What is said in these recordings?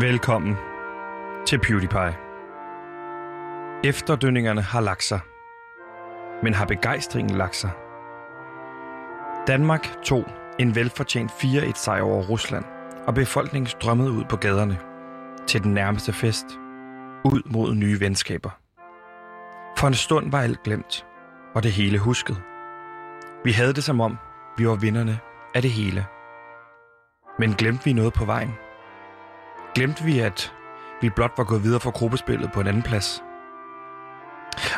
Velkommen til PewDiePie. Efterdønningerne har lagt sig, men har begejstringen lagt sig? Danmark tog en velfortjent 4-1 sejr over Rusland, og befolkningen strømmede ud på gaderne til den nærmeste fest, ud mod nye venskaber. For en stund var alt glemt, og det hele husket. Vi havde det som om, vi var vinderne af det hele. Men glemte vi noget på vejen? Glemte vi, at vi blot var gået videre fra gruppespillet på en anden plads?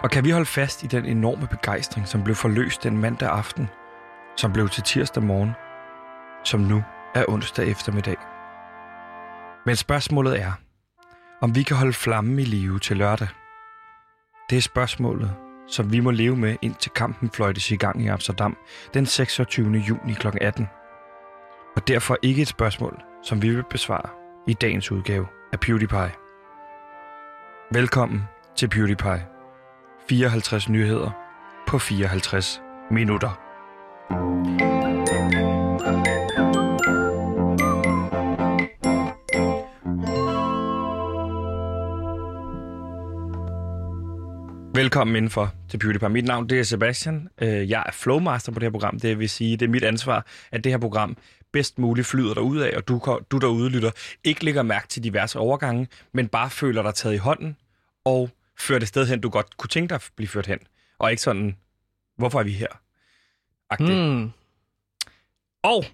Og kan vi holde fast i den enorme begejstring, som blev forløst den mandag aften, som blev til tirsdag morgen, som nu er onsdag eftermiddag? Men spørgsmålet er, om vi kan holde flammen i live til lørdag. Det er spørgsmålet, som vi må leve med, indtil kampen fløjtes i gang i Amsterdam den 26. juni kl. 18. Og derfor ikke et spørgsmål, som vi vil besvare i dagens udgave af PewDiePie. Velkommen til PewDiePie. 54 nyheder på 54 minutter. Velkommen indenfor til PewDiePie. Mit navn det er Sebastian. Øh, jeg er flowmaster på det her program. Det vil sige, det er mit ansvar, at det her program bedst muligt flyder derud af, og du, du derude lytter, ikke lægger mærke til diverse overgange, men bare føler dig taget i hånden og fører det sted hen, du godt kunne tænke dig at blive ført hen. Og ikke sådan, hvorfor er vi her? Agtigt. Mm. Og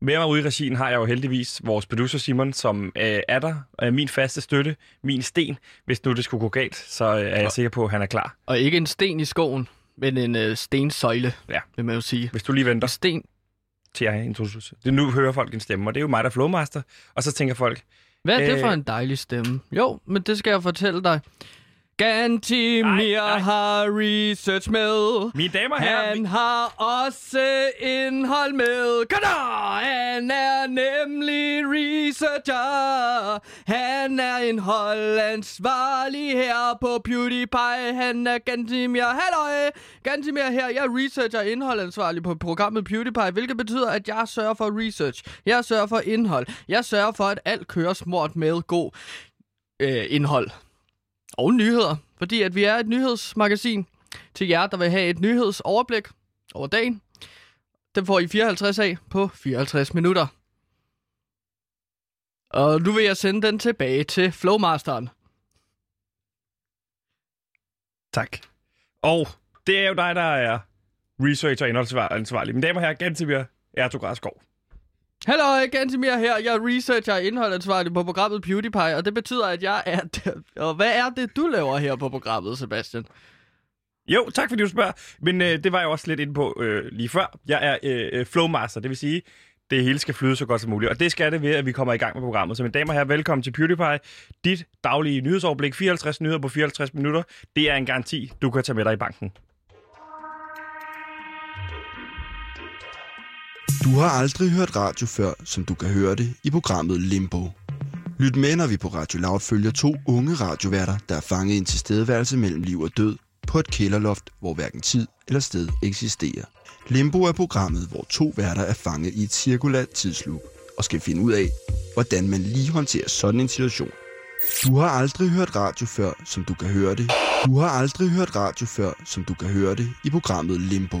med mig ude i regien har jeg jo heldigvis vores producer Simon, som øh, er der. Øh, min faste støtte, min sten. Hvis nu det skulle gå galt, så øh, er jeg sikker på, at han er klar. Og ikke en sten i skoen, men en øh, stensøjle, Ja. vil man jo sige. Hvis du lige venter En sten. Til jeg introducerer. Det nu hører folk en stemme, og det er jo mig, der er flowmaster. Og så tænker folk, Hvad er det Øh. for en dejlig stemme? Jo, men det skal jeg fortælle dig. Gantimir Nej, nej. har research med. mine damer og herrer, Han har også indhold med. Kom da! Han er nemlig researcher. Han er indholdansvarlig her på PewDiePie. Han er Gantimir. Halløj! Gantimir her. Jeg er researcher og indholdansvarlig på programmet PewDiePie, hvilket betyder, at jeg sørger for research. Jeg sørger for indhold. Jeg sørger for, at alt kører smart med god øh, indhold. Og nyheder. Fordi at vi er et nyhedsmagasin til jer, der vil have et nyhedsoverblik over dagen. Den får I 54 af på 54 minutter. Og nu vil jeg sende den tilbage til Flowmasteren. tak. Og det er jo dig, der er researcher og indholdsansvarlig. Mine damer og herrer, Gantemir Ertug Skov. Hallo, Gantimir her. Jeg er researcher og indholdansvarlig på programmet PewDiePie, og det betyder, at jeg er... Og hvad er det, du laver her på programmet, Sebastian? Jo, tak fordi du spørger. Men øh, det var jeg også lidt inde på øh, lige før. Jeg er øh, øh, flowmaster, det vil sige, det hele skal flyde så godt som muligt. Og det skal det ved, at vi kommer i gang med programmet. Så mine damer og herrer, velkommen til PewDiePie. Dit daglige nyhedsoverblik, 54 nyheder på 54 minutter. Det er en garanti, du kan tage med dig i banken. Du har aldrig hørt radio før, som du kan høre det i programmet Limbo. Lyt med, når vi på Radio Loud følger to unge radioværter, der er fanget i en tilstedeværelse mellem liv og død på et kælderloft, hvor hverken tid eller sted eksisterer. Limbo er programmet, hvor to værter er fanget i et cirkulært tidsloop og skal finde ud af, hvordan man lige håndterer sådan en situation. Du har aldrig hørt radio før, som du kan høre det. Du har aldrig hørt radio før, som du kan høre det i programmet Limbo.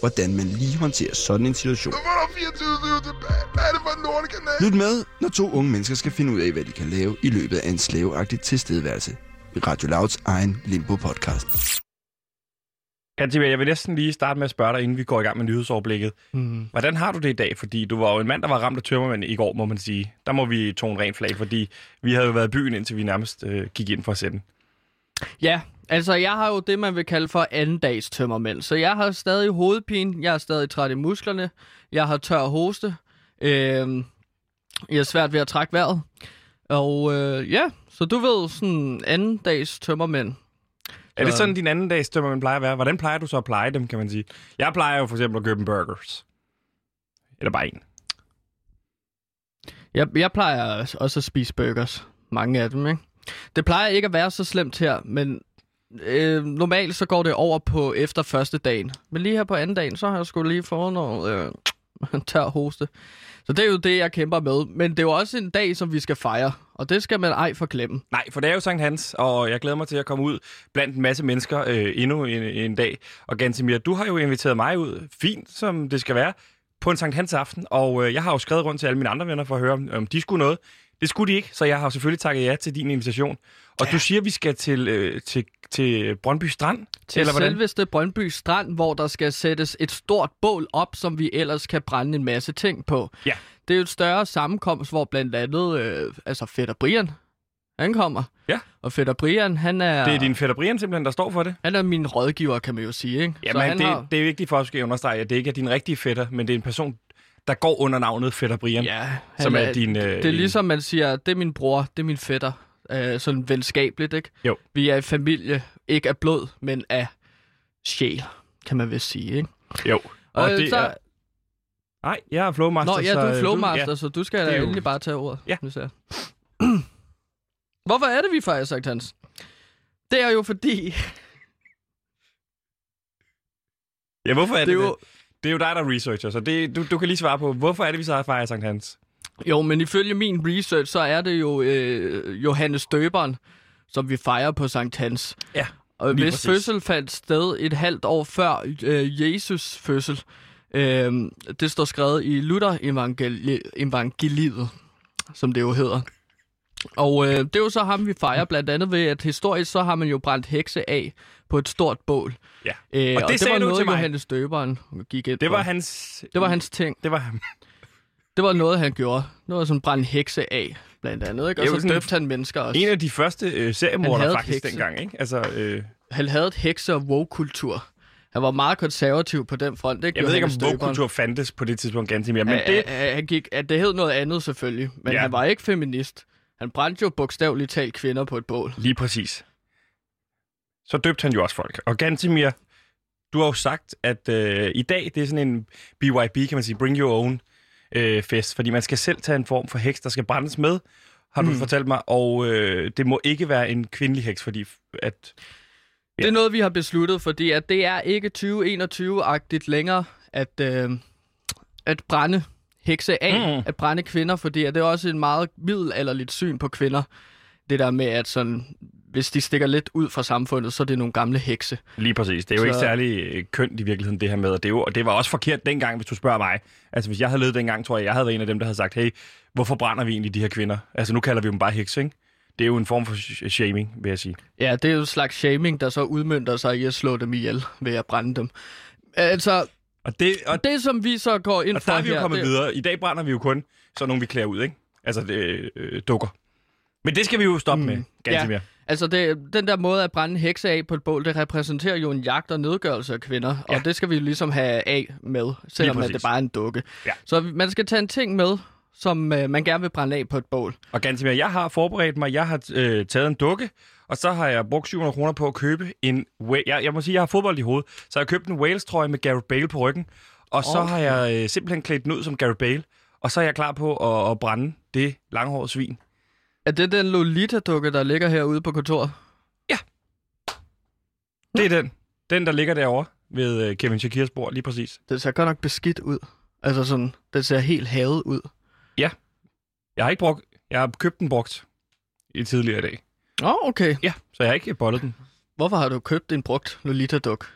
hvordan man lige håndterer sådan en situation. Hvorfor er der 24 tilbage? Hvad er det for en lortekanal? Lyt med, når to unge mennesker skal finde ud af, hvad de kan lave i løbet af en slaveagtig tilstedeværelse. I Radio Louds egen Limbo-podcast. Gantemir, jeg vil næsten lige starte med at spørge dig, inden vi går i gang med nyhedsoverblikket. Mm. Hvordan har du det i dag? Fordi du var jo en mand, der var ramt af tømmermænd i går, må man sige. Der må vi tone rent flag, fordi vi havde jo været i byen, indtil vi nærmest øh, gik ind for at sende. Ja, altså jeg har jo det, man vil kalde for anden dags tømmermænd. Så jeg har stadig hovedpine, jeg er stadig træt i musklerne, jeg har tør hoste, øh, jeg er svært ved at trække vejret. Og øh, ja, så du ved, sådan anden dags tømmermænd. Er det Så- sådan, din anden dags dømmer, man plejer at være? Hvordan plejer du så at pleje dem, kan man sige? Jeg plejer jo for eksempel at købe en burgers. Eller bare en. Jeg, jeg plejer også at spise burgers. Mange af dem, ikke? Det plejer ikke at være så slemt her, men øh, normalt så går det over på efter første dagen. Men lige her på anden dagen, så har jeg skulle lige fået noget øh, tør hoste. Så det er jo det, jeg kæmper med. Men det er jo også en dag, som vi skal fejre. Og det skal man ej forglemme. Nej, for det er jo Sankt Hans, og jeg glæder mig til at komme ud blandt en masse mennesker øh, endnu en, en dag. Og Gansimir, du har jo inviteret mig ud, fint som det skal være, på en Sankt Hans aften. Og øh, jeg har jo skrevet rundt til alle mine andre venner for at høre, om, om de skulle noget. Det skulle de ikke, så jeg har selvfølgelig takket ja til din invitation. Og ja. du siger, at vi skal til, øh, til, til Brøndby Strand? Til Eller hvordan? selveste Brøndby Strand, hvor der skal sættes et stort bål op, som vi ellers kan brænde en masse ting på. Ja. Det er jo et større sammenkomst, hvor blandt andet, øh, altså Fætter Brian, han kommer. Ja. Og Fætter Brian, han er, Det er din fætter Brian simpelthen, der står for det? han er min rådgiver, kan man jo sige. Ikke? Jamen, han det, har, det er vigtigt for os at understrege, at det ikke er din rigtige fætter, men det er en person, der går under navnet Fætter Brian. ja, som er din, øh, Det er ligesom, man siger, det er min bror, det er min fætter. Øh, sådan venskabeligt, ikke? Jo. Vi er i familie, ikke af blod, men af sjæl, kan man vist sige, ikke? Jo. Og Og, det Øh, så, er... Nej, jeg er Flowmaster. Nå, ja, du er øh, flowmaster, så du skal det da jo- endelig bare tage ordet. Ja. hvis jeg- Hvorfor er det, vi fejrer Sankt Hans? Det er jo fordi, Ja, hvorfor er det det det? er jo... Det er jo dig, der er researcher, så det, du, du kan lige svare på, hvorfor er det, vi så fejrer Sankt Hans? Jo, men ifølge min research, så er det jo øh, Johannes Døberen, som vi fejrer på Sankt Hans. Ja, Og hvis præcis. fødsel fandt sted et halvt år før øh, Jesus fødsel, øh, det står skrevet i Luther evangeli- evangeliet, som det jo hedder. Og øh, det er jo så ham, vi fejrer, blandt andet ved, at historisk så har man jo brændt hekse af på et stort bål. Ja. Øh, Og og det det, sagde var du noget, til mig. Johannes Døberen gik ind Det på. var hans... det var hans ting. Det var ham. Det var noget, han gjorde. Det var sådan brænde hekse af, blandt andet. Ikke? Og så døbte han mennesker også. En af de første øh, seriemordere faktisk dengang, ikke? Altså, øh, Han havde et hekse- og woke-kultur. Han var meget konservativ på den front, ikke? jeg ved ikke, om woke-kultur fandtes på det tidspunkt ganske mere, men det... han gik, at det hed noget andet selvfølgelig, men ja. han var ikke feminist. Han brændte jo bogstaveligt talt kvinder på et bål. Lige præcis. Så døbte han jo også folk. Og Gantimir, du har jo sagt, at øh, i dag, det er sådan en BYB, kan man sige, bring your own øh, fest, fordi man skal selv tage en form for heks, der skal brændes med, har du Mm. fortalt mig, og øh, det må ikke være en kvindelig heks, fordi at... Det er noget, vi har besluttet, fordi at det er ikke 2021-agtigt længere at, øh, at brænde hekse af, Mm. at brænde kvinder, fordi at det er også et meget middelalderligt syn på kvinder. Det der med, at sådan, hvis de stikker lidt ud fra samfundet, så er det nogle gamle hekse. Lige præcis. Det er jo Så- ikke særlig øh, kønt i virkeligheden, det her med, og det, er jo, og det var også forkert dengang, hvis du spørger mig. Altså, hvis jeg havde levet dengang, tror jeg, jeg havde været en af dem, der havde sagt, hey, hvorfor brænder vi egentlig de her kvinder? Altså, nu kalder vi dem bare hekse, ikke? Det er jo en form for sh- shaming, vil jeg sige. Ja, det er jo en slags shaming, der så udmyndter sig i at slå dem ihjel ved at brænde dem. Altså, Og, det, og, det som vi så går ind og for der er vi jo her, kommet det, videre. I dag brænder vi jo kun sådan nogle, vi klæder ud, ikke? Altså, det, øh, dukker. Men det skal vi jo stoppe. Mm. med, ganske Ja. mere. Altså, det, den der måde at brænde hekse af på et bål, det repræsenterer jo en jagt og nedgørelse af kvinder. Ja. Og det skal vi jo ligesom have af med, selvom det bare er en dukke. Ja. Så man skal tage en ting med, som øh, man gerne vil brænde af på et bål. Og ganske mere, jeg har forberedt mig, jeg har øh, taget en dukke, og så har jeg brugt 700 kroner på at købe en... Jeg, jeg må sige, jeg har fodbold i hovedet, så jeg har købt en Wales-trøje med Gareth Bale på ryggen, og så Okay. har jeg øh, simpelthen klædt den ud som Gareth Bale, og så er jeg klar på at, at brænde det langhårede svin. Er det den Lolita-dukke, der ligger herude på kontoret? Det er den. Den, der ligger derovre ved øh, Kevin Shakirs bord, lige præcis. Det ser godt nok beskidt ud. Altså sådan, det ser helt havet ud. Jeg har ikke brugt... Jeg har købt den brugt i tidligere dag. Åh, oh, okay. Ja, så jeg har ikke bollet den. Hvorfor har du købt en brugt Lolita-duk?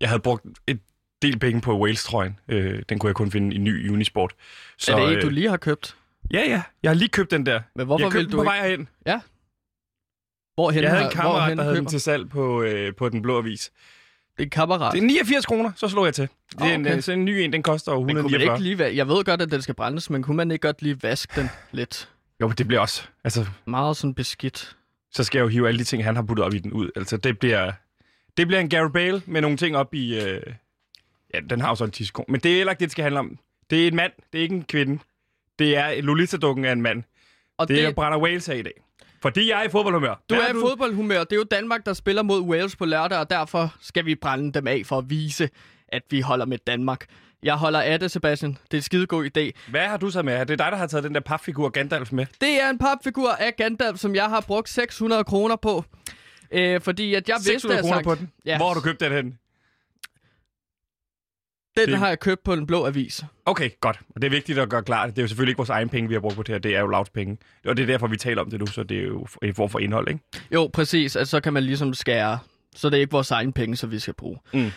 Jeg havde brugt et del penge på Wales-trøjen. Øh, den kunne jeg kun finde i ny Unisport. Så, er det ikke, du lige har købt? Ja, ja. Jeg har lige købt den der. Men hvorfor jeg købte vil den du på ikke... vej herhen. Hvorhen Jeg havde en kammerat, der havde den køber? til salg på, øh, på Den Blå Avis. Det er en kammerat. Det er 89 kroner, så slog jeg til. Det er en, okay. øh, så en ny en, den koster jo Men kunne man 149. ikke lige, va- jeg ved godt, at den skal brændes, men kunne man ikke godt lige vaske den lidt? Jo, det bliver også... Altså, Meget sådan beskidt. så skal jeg jo hive alle de ting, han har puttet op i den ud. Altså, det bliver... Det bliver en Gareth Bale med nogle ting op i... Øh... Ja, den har jo så en tidskron. Men det er heller ikke det, det skal handle om. Det er en mand, det er ikke en kvinde. Det er Lolita-dukken af en mand. Og Det, det, brænder Wales af i dag. Fordi jeg er i fodboldhumør. Du Hvad er i fodboldhumør. Det er jo Danmark, der spiller mod Wales på lørdag, og derfor skal vi brænde dem af for at vise, at vi holder med Danmark. Jeg holder af det, Sebastian. Det er en skidegod idé. Hvad har du så med? Det er dig, der har taget den der papfigur Gandalf med. Det er en papfigur af Gandalf, som jeg har brugt 600 kroner på. Øh, fordi at jeg vidste, 600 at kroner sagt, på den. Ja, Hvor har du købt den hen? Den det- har jeg købt på en blå avis. Okay, godt. Og det er vigtigt at gøre klart. Det er jo selvfølgelig ikke vores egen penge, vi har brugt på det her. Det er jo Louds penge. Og det er derfor, vi taler om det nu, så det er jo en form for indhold, ikke? Jo, præcis. Altså, så kan man ligesom skære. Så det er ikke vores egen penge, som vi skal bruge. Mm.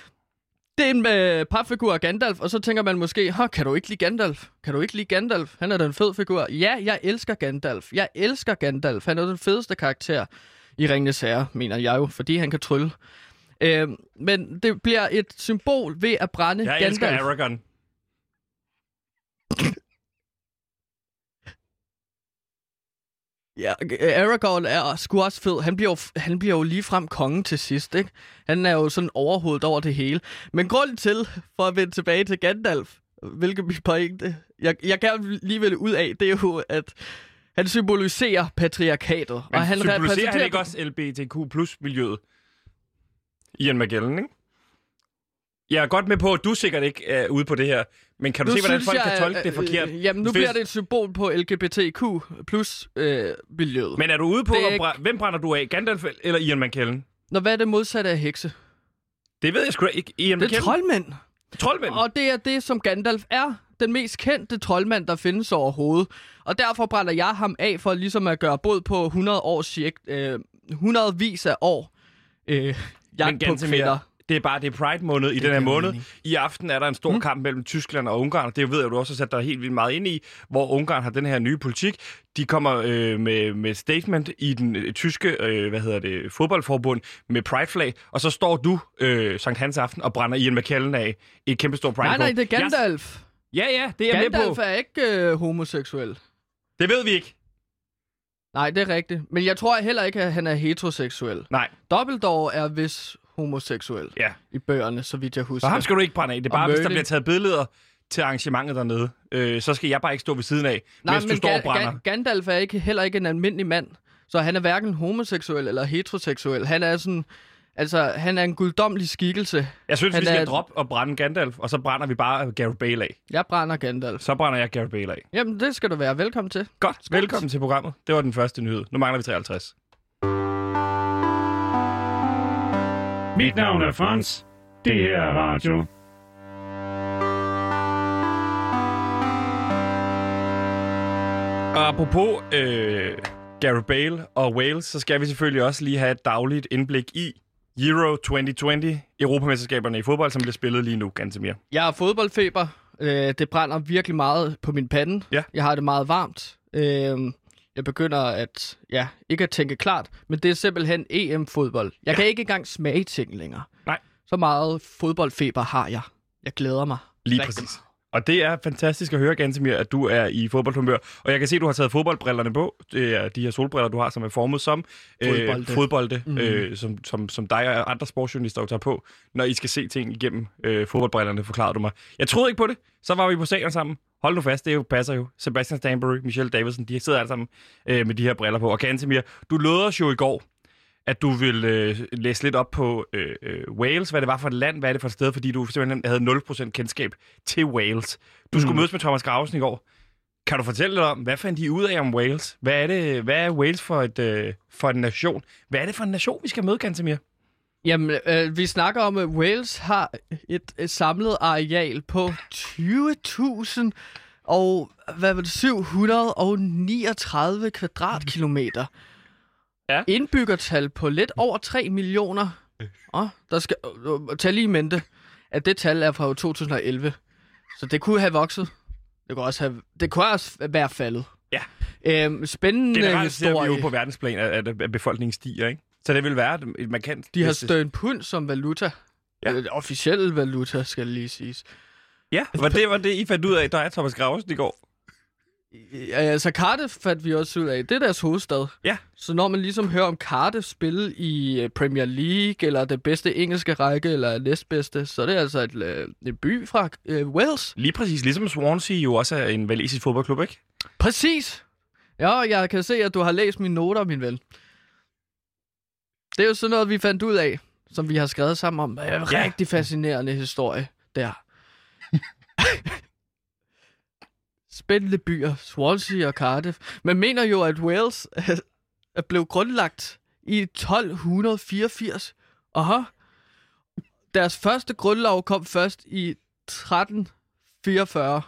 Det er en øh, papfigur af Gandalf, og så tænker man måske, Hå, kan du ikke lide Gandalf? Kan du ikke lide Gandalf? Han er da en fed figur. Ja, jeg elsker Gandalf. Jeg elsker Gandalf. Han er den fedeste karakter i Ringenes Herre, mener jeg jo, fordi han kan trylle. Øh, men det bliver et symbol ved at brænde Jeg Gandalf. elsker Aragorn. Ja, Aragorn er sgu også fed. Han bliver, jo, han bliver jo ligefrem kongen til sidst, ikke? Han er jo sådan overhovedet over det hele. Men grunden til, for at vende tilbage til Gandalf, hvilket min pointe, jeg, jeg gerne lige vil ud af, det er jo, at han symboliserer patriarkatet. Men og han symboliserer han ikke også LBTQ plus miljøet? Ian McGellen, ikke? Jeg er godt med på, at du sikkert ikke er ude på det her, men kan du Nu se, hvordan folk jeg, kan tolke det øh, forkert? øh, Jamen, nu Hvis- bliver det et symbol på LGBTQ plus øh, miljøet. Men... Er du ude på, Det er ikke- hvem brænder du af? Gandalf eller Ian McKellen? Når hvad er det modsatte af hekse? Det ved jeg sgu ikke. Ian Det er McKellen? troldmænd. Troldmænd? Og det er det, som Gandalf er. Den mest kendte troldmand, der findes overhovedet. Og derfor brænder jeg ham af for ligesom at gøre bod på 100 års jægt, øh, 100 vis af år øh, jagt på kvinder. Det er bare det er Pride måned i den her måned. mening. I aften er der en stor mm. kamp mellem Tyskland og Ungarn, og det ved jeg, du også har sat dig helt vildt meget ind i, hvor Ungarn har den her nye politik. De kommer øh, med, med statement i den øh, tyske øh, hvad hedder det, fodboldforbund med Pride-flag, og så står du øh, Sankt Hans aften og brænder Ian McKellen af i et kæmpe stort pride Nej, nej, det er Gandalf. Ja, ja, det er jeg med Gandalf på. er ikke øh, homoseksuel. Det ved vi ikke. Nej, det er rigtigt. Men jeg tror heller ikke, at han er heteroseksuel. Nej, Dumbledore er vist homoseksuel ja. i bøgerne, så vidt jeg husker. Så ham skal du ikke brænde af. Det er bare, hvis der bliver taget billeder til arrangementet dernede, øh, så skal jeg bare ikke stå ved siden af, Nej, mens du men står og brænder. Ga- Gandalf er ikke, heller ikke en almindelig mand. Så han er hverken homoseksuel eller heteroseksuel. Han er sådan... Altså, han er en guddommelig skikkelse. Jeg synes, Han vi skal er- droppe og brænde Gandalf, og så brænder vi bare Gareth Bale af. Jeg brænder Gandalf. Så brænder jeg Gareth Bale af. Jamen, det skal du være. Velkommen til. Godt, velkommen til programmet. Det var den første nyhed. Nu mangler vi 53. Mit navn er Frans. Det her er radio. Og apropos øh, Gareth Bale og Wales, så skal vi selvfølgelig også lige have et dagligt indblik i Euro 2020, Europamesterskaberne i fodbold, som bliver spillet lige nu, Gantemir. Jeg har fodboldfeber. Øh, det brænder virkelig meget på min pande. Ja. Jeg har det meget varmt. Øh, jeg begynder at, ja, ikke at tænke klart, men det er simpelthen EM-fodbold. Jeg Ja. kan ikke engang smage ting længere. Nej. Så meget fodboldfeber har jeg. Jeg glæder mig. Lige præcis. Og det er fantastisk at høre, Gantemir, at du er i fodboldhumør. Og jeg kan se, at du har taget fodboldbrillerne på. Det er de her solbriller, du har, som er formet som Fodbolde. øh, fodbolde Mhm. øh, som, som, som dig og andre sportsjournalister jo tager på, når I skal se ting igennem øh, fodboldbrillerne, forklarede du mig. Jeg troede ikke på det. Så var vi på stadion sammen. Hold nu fast, det jo, passer jo. Sebastian Stanbury, Michelle Davidson, de sidder alle sammen øh, med de her briller på. Og Gantemir, du lovede os jo i går, at du vil øh, læse lidt op på øh, øh, Wales, hvad det var for et land, hvad er det for et sted, fordi du simpelthen havde 0% kendskab til Wales. Du skulle Mm. mødes med Thomas Grausen i går. Kan du fortælle lidt om, hvad fandt de ud af om Wales? Hvad er, det, hvad er Wales for, et, øh, for en nation? Hvad er det for en nation, vi skal møde, Gantemir? Jamen, øh, vi snakker om, at Wales har et, et samlet areal på 20.000 og hvad var det, 739 kvadratkilometer. Ja. Indbyggertal på lidt over 3 millioner. Og der skal øh, øh, tag lige i mente, at det tal er fra 2011. Så det kunne have vokset. Det kunne også, have, det kunne også være faldet. Ja. Øhm, spændende Generelt ser vi historie. jo på verdensplan, at, at, befolkningen stiger, ikke? Så det vil være et- markant... De har stødt pund som valuta. Ja. Ja. Officiel valuta, skal lige siges. Ja, var det var det, I fandt ud af, der er Thomas Grausen i går? Ja, altså Cardiff fandt vi også ud af. Det er deres hovedstad. Ja. Så når man ligesom hører om Cardiff spille i øh, Premier League, eller det bedste engelske række, eller næstbedste, så er det altså et, øh, en by fra øh, Wales. Lige præcis, ligesom Swansea jo også er en valisisk fodboldklub, ikke? Præcis. Ja, jeg kan se, at du har læst mine noter, min ven. Det er jo sådan noget, vi fandt ud af, som vi har skrevet sammen om. Det er en Ja. rigtig fascinerende historie der. Spændende byer, Swansea og Cardiff. Man mener jo, at Wales er blevet grundlagt i 1284. Aha. Deres første grundlov kom først i 1344,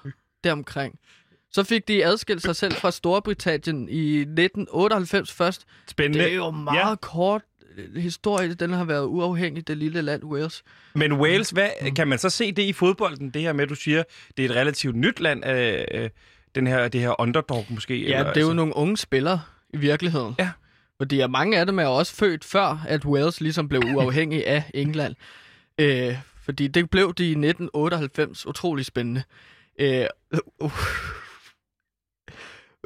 deromkring. Så fik de adskilt sig selv fra Storbritannien i 1998 først. Spændende. Det er jo meget Ja. kort historie. Den har været uafhængig, det lille land Wales. Men Wales, hvad, Mm. kan man så se det i fodbolden? Det her med, at du siger, det er et relativt nyt land, øh, øh, den her, det her underdog måske? Ja, eller, det er jo altså- nogle unge spillere i virkeligheden. Ja. Fordi at mange af dem er jo også født før, at Wales ligesom blev uafhængig af England. Øh, fordi det blev de i 1998. Utrolig spændende. Øh, uh,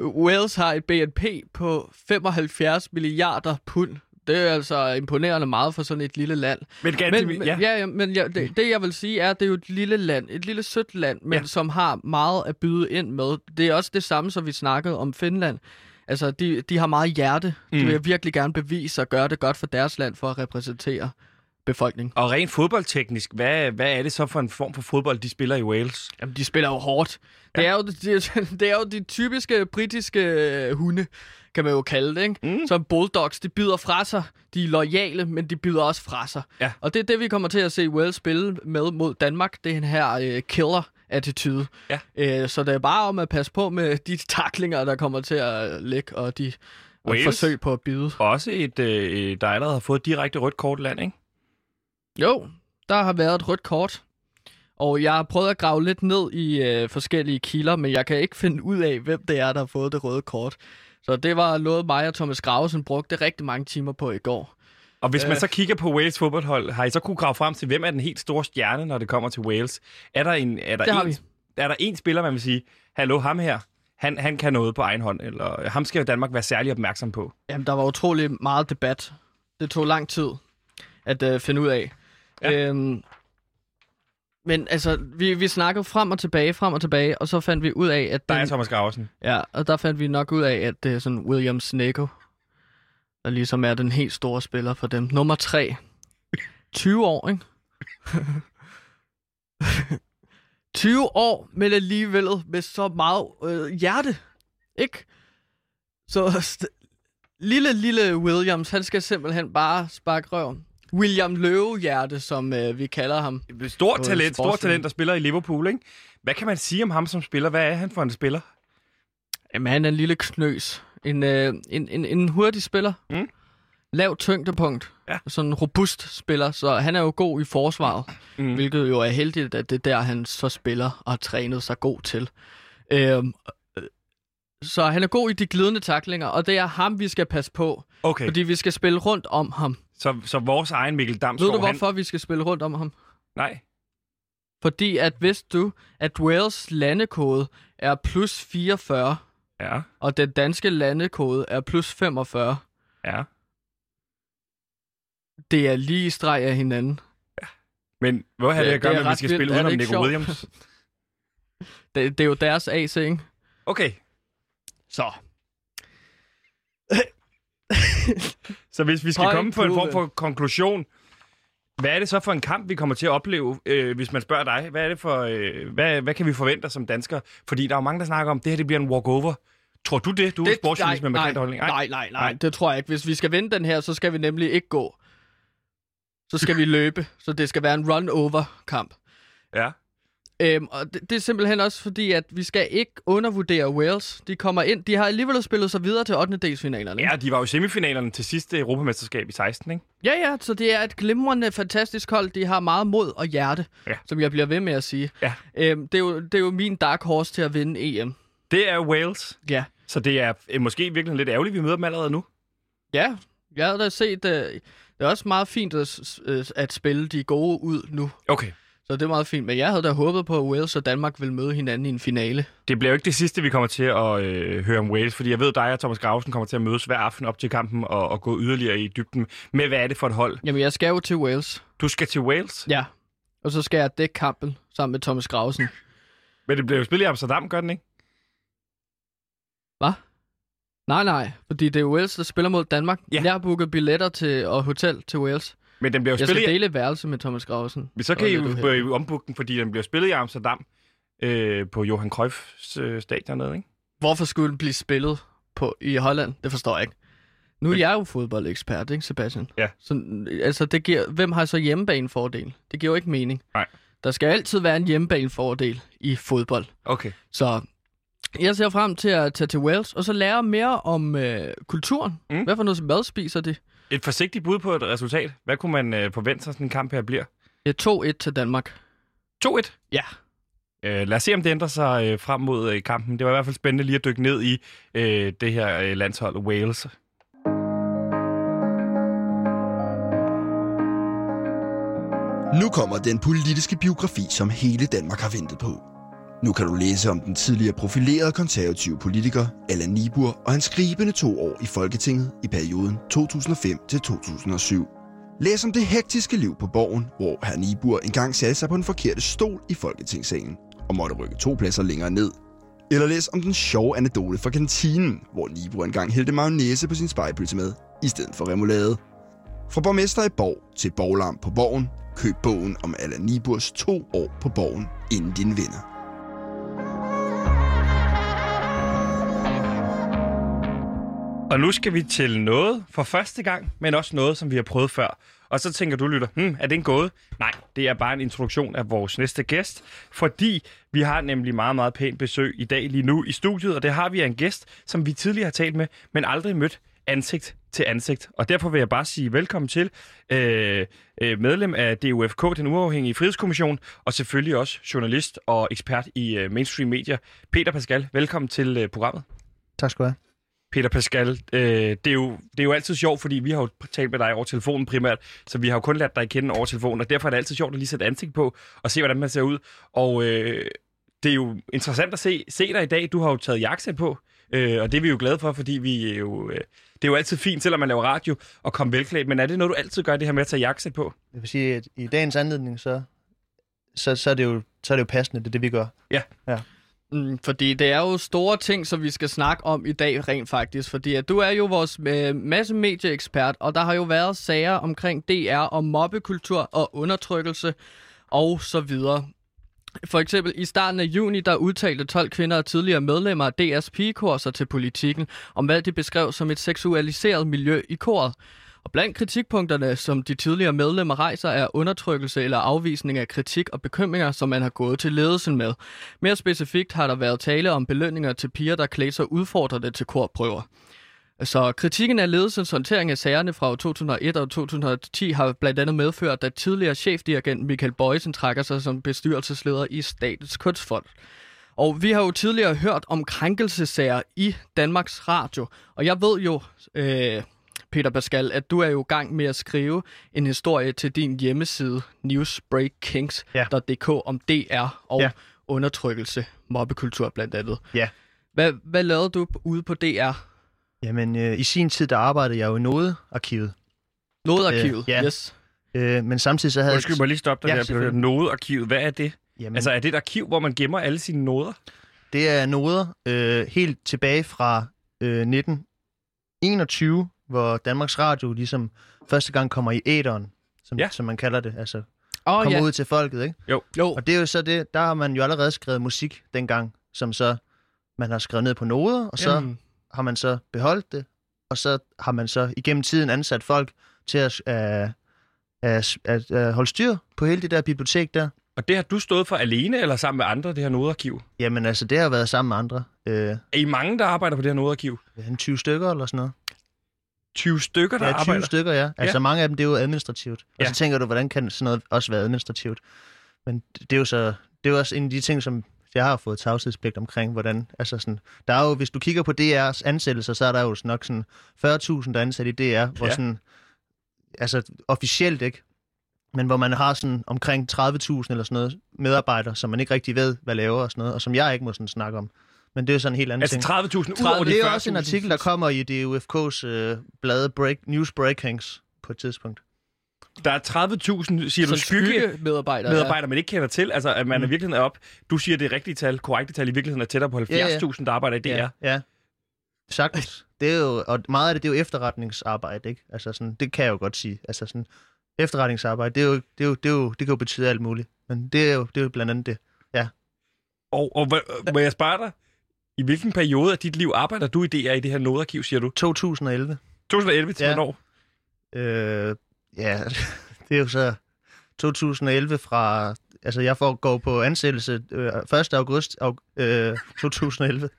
Wales har et BNP på 75 milliarder pund. Det er altså imponerende meget for sådan et lille land. Men, ganske, Men, ja. ja. ja, men ja, det, det jeg vil sige er, at det er jo et lille land, et lille sødt land, men Ja. ja. som har meget at byde ind med. Det er også det samme, som vi snakkede om Finland. Altså, de, de har meget hjerte. De Mm. vil virkelig gerne bevise og gøre det godt for deres land for at repræsentere befolkningen. Og rent fodboldteknisk, hvad, hvad er det så for en form for fodbold, de spiller i Wales? Jamen, de spiller jo hårdt. Det, er jo, det, det er jo de typiske britiske øh, hunde, kan man jo kalde det, ikke? Mm. Som bulldogs, de byder fra sig. De er lojale, men de byder også fra sig. Ja. Og det er det, vi kommer til at se Wales spille med mod Danmark. Det er den her øh, killer-attitude. Ja. Øh, så det er bare om at passe på med de taklinger, der kommer til at ligge, og de Wales? forsøg på at bide. Også et, øh, der allerede har fået direkte rødt kort land, ikke? Jo, der har været et rødt kort. Og jeg har prøvet at grave lidt ned i øh, forskellige kilder, men jeg kan ikke finde ud af, hvem det er, der har fået det røde kort. Så det var noget, mig og Thomas Gravesen brugte rigtig mange timer på i går. Og hvis man Øh. så kigger på Wales fodboldhold, har I så kunne grave frem til, hvem er den helt store stjerne, når det kommer til Wales? Er der en, er der Det har en, vi. er der en spiller, man vil sige, hallo, ham her, han, han kan noget på egen hånd, eller ham skal Danmark være særlig opmærksom på? Jamen, der var utrolig meget debat. Det tog lang tid at øh, finde ud af. Ja. Øhm, men altså, vi, vi snakkede frem og tilbage, frem og tilbage, og så fandt vi ud af, at Der er den, Thomas Gravesen. ja, og der fandt vi nok ud af, at det er sådan William Sneko, der ligesom er den helt store spiller for dem. Nummer tre. 20 år, ikke? 20 år, men alligevel med så meget øh, hjerte, ikke? Så st- lille, lille Williams, han skal simpelthen bare sparke røven. William Løvehjerte, som øh, vi kalder ham. Stort talent, stort talent, der spiller i Liverpool, ikke? Hvad kan man sige om ham som spiller? Hvad er han for en spiller? Jamen, han er en lille knøs. En, øh, en, en, en hurtig spiller. Mm. Lav tyngdepunkt. Ja. Sådan en robust spiller, så han er jo god i forsvaret. Mm. Mm. Hvilket jo er heldigt, at det er der, han så spiller og har trænet sig god til. Øhm, øh, så han er god i de glidende taklinger, og det er ham, vi skal passe på. Okay, Fordi vi skal spille rundt om ham. Så, så vores egen Mikkel Damsgaard, Ved du, han... hvorfor vi skal spille rundt om ham? Nej. Fordi at vidste du, at Wales landekode er plus 44, Ja, og den danske landekode er plus 45. ja. Det er lige i streg af hinanden. Men hvad har det, Det- at gøre med, at vi skal vildt. spille det udenom Nico sjovt? Williams? Det, det er jo deres AC, ikke? Okay, Så. så hvis vi skal Høj komme på en form for konklusion, hvad er det så for en kamp, vi kommer til at opleve, øh, hvis man spørger dig? Hvad er det for, øh, hvad, hvad kan vi forvente som danskere? Fordi der er jo mange, der snakker om, det her det bliver en walkover. Tror du det? Du er sportsjournalist med nej, markant holdning. nej, nej, nej, Nej. nej, det tror jeg ikke. Hvis vi skal vinde den her, så skal vi nemlig ikke gå. Så skal vi løbe, så det skal være en run-over-kamp. Ja. Øhm, og det, det er simpelthen også fordi, at vi skal ikke undervurdere Wales. De kommer ind, de har alligevel spillet sig videre til 8. delsfinalerne. ja, de var jo semifinalerne til sidste Europamesterskab i 16, ikke? ja, ja, så det er et glimrende, fantastisk hold. De har meget mod og hjerte, Ja. som jeg bliver ved med at sige. Ja. Øhm, det, er jo, det er jo min dark horse til at vinde EM. Det er Wales. Ja. Så det er øh, måske virkelig lidt ærgerligt, vi møder dem allerede nu. Ja, jeg havde da set, uh, det er også meget fint at, øh, at spille de gode ud nu. Okay. Så det er meget fint, men jeg havde da håbet på, at Wales og Danmark ville møde hinanden i en finale. Det bliver jo ikke det sidste, vi kommer til at øh, høre om Wales, fordi jeg ved, dig og Thomas Grausen kommer til at mødes hver aften op til kampen og, og gå yderligere i dybden med, hvad er det for et hold? Jamen, jeg skal jo til Wales. Du skal til Wales, Ja. Og så skal jeg dække kampen sammen med Thomas Grausen. men det bliver jo spillet i Amsterdam, gør den ikke? Hvad? Nej, nej, fordi det er Wales, der spiller mod Danmark. Ja. Jeg har booket billetter til, og hotel til Wales. Men den bliver jo Jeg skal spillet dele værelse med Thomas Grausen. Men så kan I jo ombooke den, fordi den bliver spillet i Amsterdam øh, på Johan Cruyffs øh, stadion dernede, ikke? Hvorfor skulle den blive spillet på, i Holland? Det forstår jeg ikke. Nu er jeg jo fodboldekspert, ikke Sebastian? Ja. Så, altså, det giver, hvem har så hjemmebanefordel? Det giver jo ikke mening. Nej. Der skal altid være en hjemmebanefordel i fodbold. Okay. Så jeg ser frem til at tage til Wales, og så lære mere om øh, kulturen. Mm. Hvad for noget mad spiser de? Et forsigtigt bud på et resultat. Hvad kunne man øh, forvente sig, sådan en kamp her bliver? Det er 2-1 til Danmark. 2-1. Ja. Øh, lad os se, om det ændrer sig øh, frem mod øh, kampen. Det var i hvert fald spændende lige at dykke ned i øh, det her øh, landshold Wales. Nu kommer den politiske biografi, som hele Danmark har ventet på. Nu kan du læse om den tidligere profilerede konservative politiker Allan Nibur og hans skribende to år i Folketinget i perioden 2005 til 2007. Læs om det hektiske liv på borgen, hvor herr Nibur engang satte sig på den forkerte stol i Folketingssalen og måtte rykke to pladser længere ned. Eller læs om den sjove anekdote fra kantinen, hvor Nibur engang hældte mayonnaise på sin spejpølse med, i stedet for remoulade. Fra borgmester i Borg til borglarm på Borgen, køb bogen om Allan Niburs to år på Borgen, inden din vinder. Og nu skal vi til noget for første gang, men også noget, som vi har prøvet før. Og så tænker du, lytter, hmm, er det en gåde? Nej, det er bare en introduktion af vores næste gæst, fordi vi har nemlig meget, meget pænt besøg i dag lige nu i studiet, og det har vi af en gæst, som vi tidligere har talt med, men aldrig mødt ansigt til ansigt. Og derfor vil jeg bare sige velkommen til øh, øh medlem af DUFK, den uafhængige frihedskommission, og selvfølgelig også journalist og ekspert i øh, mainstream medier, Peter Pascal. Velkommen til øh, programmet. Tak skal du have. Peter Pascal, øh, det, er jo, det er jo altid sjovt, fordi vi har jo talt med dig over telefonen primært, så vi har jo kun lært dig at kende over telefonen, og derfor er det altid sjovt at lige sætte ansigt på og se, hvordan man ser ud. Og øh, det er jo interessant at se, se dig i dag. Du har jo taget jakkesæt på, øh, og det er vi jo glade for, fordi vi er jo, øh, det er jo altid fint, selvom man laver radio, at komme velklædt. Men er det noget, du altid gør, det her med at tage jakkesæt på? Jeg vil sige, at i dagens anledning, så, så, så, er, det jo, så er det jo passende, det er det, vi gør. Mm, fordi det er jo store ting, som vi skal snakke om i dag rent faktisk. Fordi at du er jo vores øh, masse medieekspert, og der har jo været sager omkring DR om mobbekultur og undertrykkelse og så videre. For eksempel i starten af juni, der udtalte 12 kvinder og tidligere medlemmer af DR's pigekor til politikken, om hvad de beskrev som et seksualiseret miljø i koret. Og blandt kritikpunkterne, som de tidligere medlemmer rejser, er undertrykkelse eller afvisning af kritik og bekymringer, som man har gået til ledelsen med. Mere specifikt har der været tale om belønninger til piger, der klæder sig udfordrende til korprøver. Så kritikken af ledelsens håndtering af sagerne fra 2001 og 2010 har blandt andet medført, at tidligere chefdirigent Michael Bøjsen trækker sig som bestyrelsesleder i Statens Kunstfond. Og vi har jo tidligere hørt om krænkelsesager i Danmarks Radio, og jeg ved jo, øh, Peter Pascal, at du er jo i gang med at skrive en historie til din hjemmeside newsbreakkings.dk om DR og Ja. undertrykkelse, mobbekultur blandt andet. Ja. Hvad, hvad lavede du ude på DR? Jamen, øh, i sin tid, der arbejdede jeg jo i Nodearkivet. Nodearkivet, Øh, ja. yes. Øh, men samtidig så havde Undskyld mig lige stoppe dig Ja, der. Nodearkivet, hvad er det? Jamen, Altså, er det et arkiv, hvor man gemmer alle sine noder? det er noder øh, helt tilbage fra øh, 1921, hvor Danmarks Radio ligesom første gang kommer i æderen, som, Ja. som man kalder det. Altså, Åh, kommer ja. ud til folket, ikke? Jo, Og det er jo så det, der har man jo allerede skrevet musik dengang, som så man har skrevet ned på noder, og så Jamen, har man så beholdt det, og så har man så igennem tiden ansat folk til at, uh, at, at, at holde styr på hele det der bibliotek der. Og det har du stået for alene eller sammen med andre, det her nodearkiv? Jamen altså, det har været sammen med andre. Uh, Er I mange, der arbejder på det her nodearkiv? en 20 stykker eller sådan noget. 20 stykker, der Ja, 20 arbejder? stykker, ja. Altså Ja. mange af dem, det er jo administrativt. Og Ja. så tænker du, hvordan kan sådan noget også være administrativt? Men det er jo så, det er jo også en af de ting, som jeg har fået tavshedspligt omkring, hvordan, altså sådan, der er jo, hvis du kigger på DR's ansættelser, så er der jo nok sådan 40.000, der er ansat i DR, hvor Ja. sådan, altså officielt ikke, men hvor man har sådan omkring 30.000 eller sådan noget medarbejdere, som man ikke rigtig ved, hvad laver og sådan noget, og som jeg ikke må sådan snakke om. Men det er jo sådan en helt anden Altså ting. 30.000 ud over de det er 40.000? også en artikel, der kommer i DUFK's øh, blad Break, News Breakings på et tidspunkt. Der er 30.000, siger du, som skygge medarbejdere. medarbejdere, man ikke kender til. Altså, at man Mm. i virkeligheden er op. Du siger, det er rigtige tal, korrekte tal, i virkeligheden er tættere på 70.000, der arbejder i DR. Ja, ja. sagtens. Det er jo, og meget af det, det er jo efterretningsarbejde, ikke? Altså sådan, det kan jeg jo godt sige. Altså sådan, efterretningsarbejde, det, er jo, det, er jo, det, er jo, det kan jo betyde alt muligt. Men det er jo, det er jo blandt andet det. Og, og hvor- må jeg spørge dig, i hvilken periode af dit liv arbejder du i DR i det her nodarkiv, siger du? 2011. 2011 til Ja. hvornår? Øh, ja, det er jo så 2011 fra... Altså, jeg får gå på ansættelse øh, 1. august aug, øh, 2011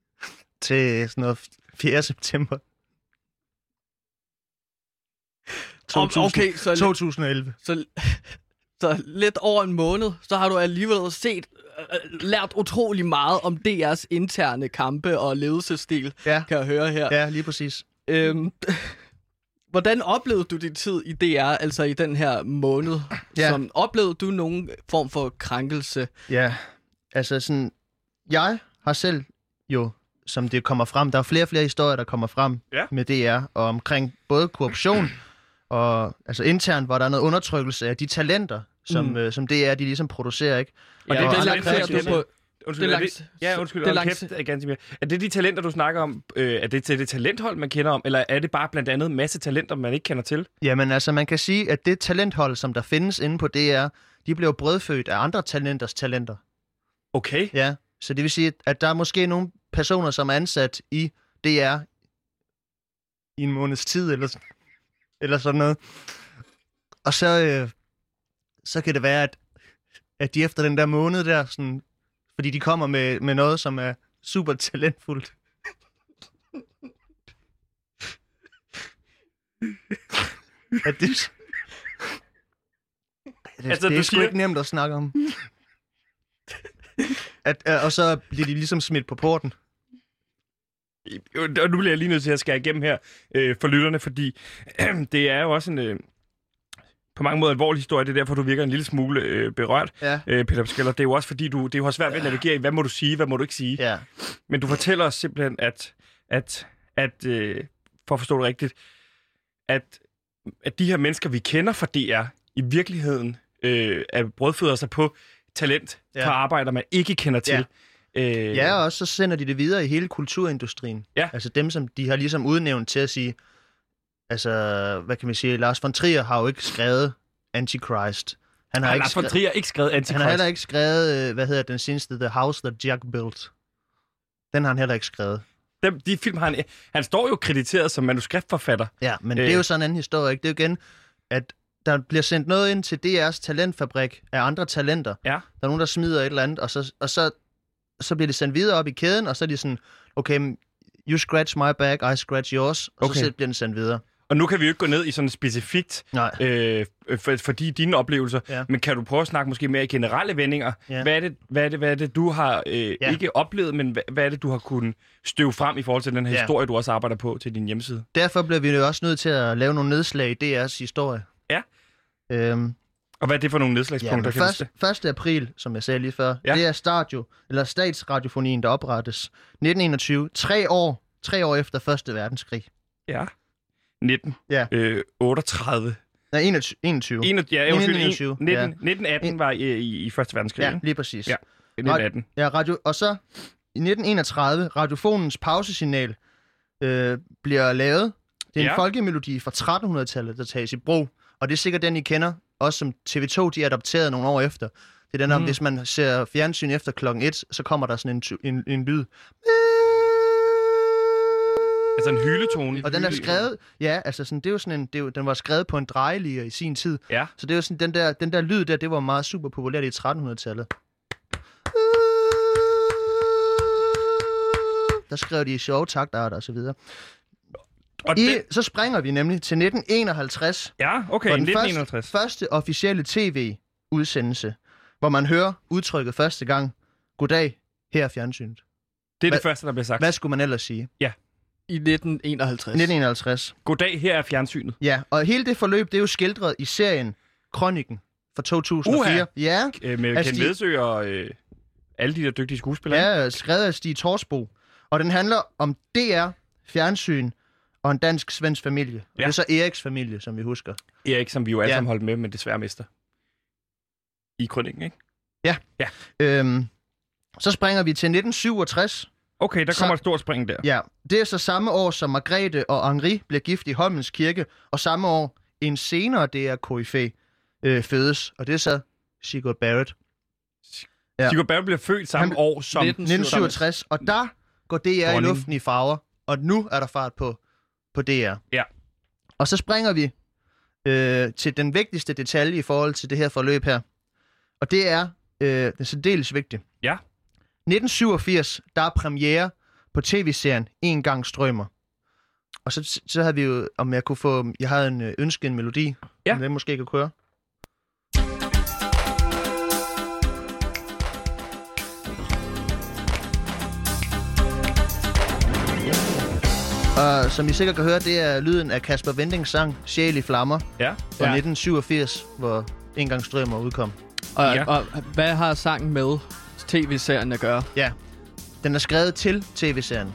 til sådan noget 4. september. Om, okay, så, lidt, 2011. så, så lidt over en måned, så har du alligevel set, øh, lært utrolig meget om DR's interne kampe og ledelsesstil, Ja, kan jeg høre her. ja, lige præcis. Øhm, hvordan oplevede du din tid i DR, altså i den her måned? Ja. Som, oplevede du nogen form for krænkelse? Ja, altså sådan... Jeg har selv jo, som det kommer frem, der er flere og flere historier, der kommer frem Ja. med DR, og omkring både korruption og altså internt, hvor der er noget undertrykkelse af de talenter, som, Mm. øh, som DR, de ligesom producerer, ikke? Og Ja, det er det lancerer du talenter. på... Undskyld, det er langs- det, ja, undskyld, det det langs- kæft, Gansimir. Er det de talenter, du snakker om? Øh, er det til det talenthold, man kender om? Eller er det bare blandt andet masse talenter, man ikke kender til? Jamen altså, man kan sige, at det talenthold, som der findes inde på DR, de bliver brødfødt af andre talenters talenter. Okay. Ja, så det vil sige, at der er måske nogle personer, som er ansat i DR i en måneds tid, eller, sådan- eller sådan noget. Og så, øh, så kan det være, at, at de efter den der måned der, sådan, fordi de kommer med, med noget, som er super talentfuldt. at det, det, Altså, det er sgu siger- ikke nemt at snakke om. At, øh, og så bliver de ligesom smidt på porten. Og nu bliver jeg lige nødt til at skære igennem her øh, for lytterne, fordi øh, det er jo også en... Øh, på mange måder alvorlig historie, det er derfor, du virker en lille smule øh, berørt, Ja. øh, Peter Pascaller. Det er jo også fordi, du, det er jo svært ved at navigere i, hvad må du sige, hvad må du ikke sige. Ja. Men du fortæller os simpelthen, at, at, at øh, for at forstå det rigtigt, at, at de her mennesker, vi kender fra DR, i virkeligheden øh, er brødføder sig på talent Ja. ja. fra arbejder, man ikke kender til. Øh, Ja, og så sender de det videre i hele kulturindustrien. Ja. Altså dem, som de har ligesom udnævnt til at sige, altså, hvad kan man sige, Lars von Trier har jo ikke skrevet Antichrist. Han har, har ikke, Lars von skrevet, Trier ikke skrevet Antichrist? han har heller ikke skrevet, øh, hvad hedder den seneste, The House That Jack Built. Den har han heller ikke skrevet. Dem, de film har han... Han står jo krediteret som manuskriptforfatter. Ja, men Øh. det er jo sådan en anden historie, ikke? Det er jo igen, at der bliver sendt noget ind til DR's talentfabrik af andre talenter. Ja. Der er nogen, der smider et eller andet, og så, og så, så bliver det sendt videre op i kæden, og så er de sådan, okay, you scratch my back, I scratch yours, og Okay. så bliver den sendt videre. Og nu kan vi jo ikke gå ned i sådan specifikt, Nej. øh, for, fordi dine oplevelser, Ja. men kan du prøve at snakke måske mere i generelle vendinger? Ja. Hvad, er det, hvad, er det, hvad er det, du har øh, Ja. ikke oplevet, men hvad, hvad er det, du har kunnet støve frem i forhold til den her Ja. historie, du også arbejder på til din hjemmeside? Derfor bliver vi jo også nødt til at lave nogle nedslag i DR's historie. Ja. Øhm, Og hvad er det for nogle ja, nedslagspunkter? du først, 1. april, som jeg sagde lige før, Ja. ja. det er stadio, eller statsradiofonien, der oprettes 1921, tre år, tre år efter Første Verdenskrig. Ja. 19. Ja. Øh, 38. Nej, 21. 21. 21, ja, undskyld, 1921, 19, ja. 1918 var i, i, i Første Verdenskrig, Ja, lige præcis. Ja. 1918. Ja, radio, og så i 1931, radiofonens pausesignal øh, bliver lavet. Det er en Ja. folkemelodi fra 1300-tallet, der tages i brug. Og det er sikkert den, I kender, også som TV2, de adopterede nogle år efter. Det er den, om Mm. hvis man ser fjernsyn efter klokken 1, så kommer der sådan en, en, en lyd. Altså en hyletone. Og den er skrevet, ja, altså sådan, det er jo sådan en, det er jo, den var skrevet på en drejelier i sin tid. Ja. Så det er jo sådan, den der, den der lyd der, det var meget super populært i 1300-tallet. Der skrev de sjove taktarter og så videre. Og I, den, så springer vi nemlig til 1951, ja, okay, den 1951. første, første officielle tv-udsendelse, hvor man hører udtrykket første gang, goddag, her er fjernsynet. Det er det Hvad- første, der bliver sagt. Hvad skulle man ellers sige? I 1951. 1951. Goddag, her er fjernsynet. Ja, og hele det forløb, det er jo skildret i serien Kronikken fra 2004. Uha. Ja, Øh, med Altså, Ken Vedsø og øh, alle de der dygtige skuespillere. ja, skrevet af Stig Torsbo. Og den handler om DR, fjernsyn og en dansk-svensk familie. Og Ja. det er så Eriks familie, som vi husker. Erik, som vi jo alle Ja. sammen holdt med, men desværre mister. I kronikken, ikke? Øhm, så springer vi til 1967, Okay, der Så- kommer et stort spring der. Ja, det er så samme år, som Margrethe og Henri bliver gift i Holmens Kirke, og samme år en senere DR KFA øh, fødes, og det er så Sigurd Barrett. Ja. Sigurd Barrett bliver født samme Han- år som... 1967, og der går DR i Dronning. luften i farver, og nu er der fart på, på DR. Ja. Og så springer vi øh, til den vigtigste detalje i forhold til det her forløb her. Og det er, øh, det er særdeles vigtigt. Ja. 1987, der er premiere på tv-serien En gang strømmer. Og så, så havde vi jo, om jeg kunne få, jeg havde en øh, ønske en melodi, Ja. om den måske kan køre. Og som I sikkert kan høre, det er lyden af Kasper Vendings sang Sjæl i flammer Ja. fra Ja. 1987, hvor En gang strømmer udkom. Og, Ja. ja. og hvad har sangen med tv-serien at gøre? Ja. Den er skrevet til tv-serien.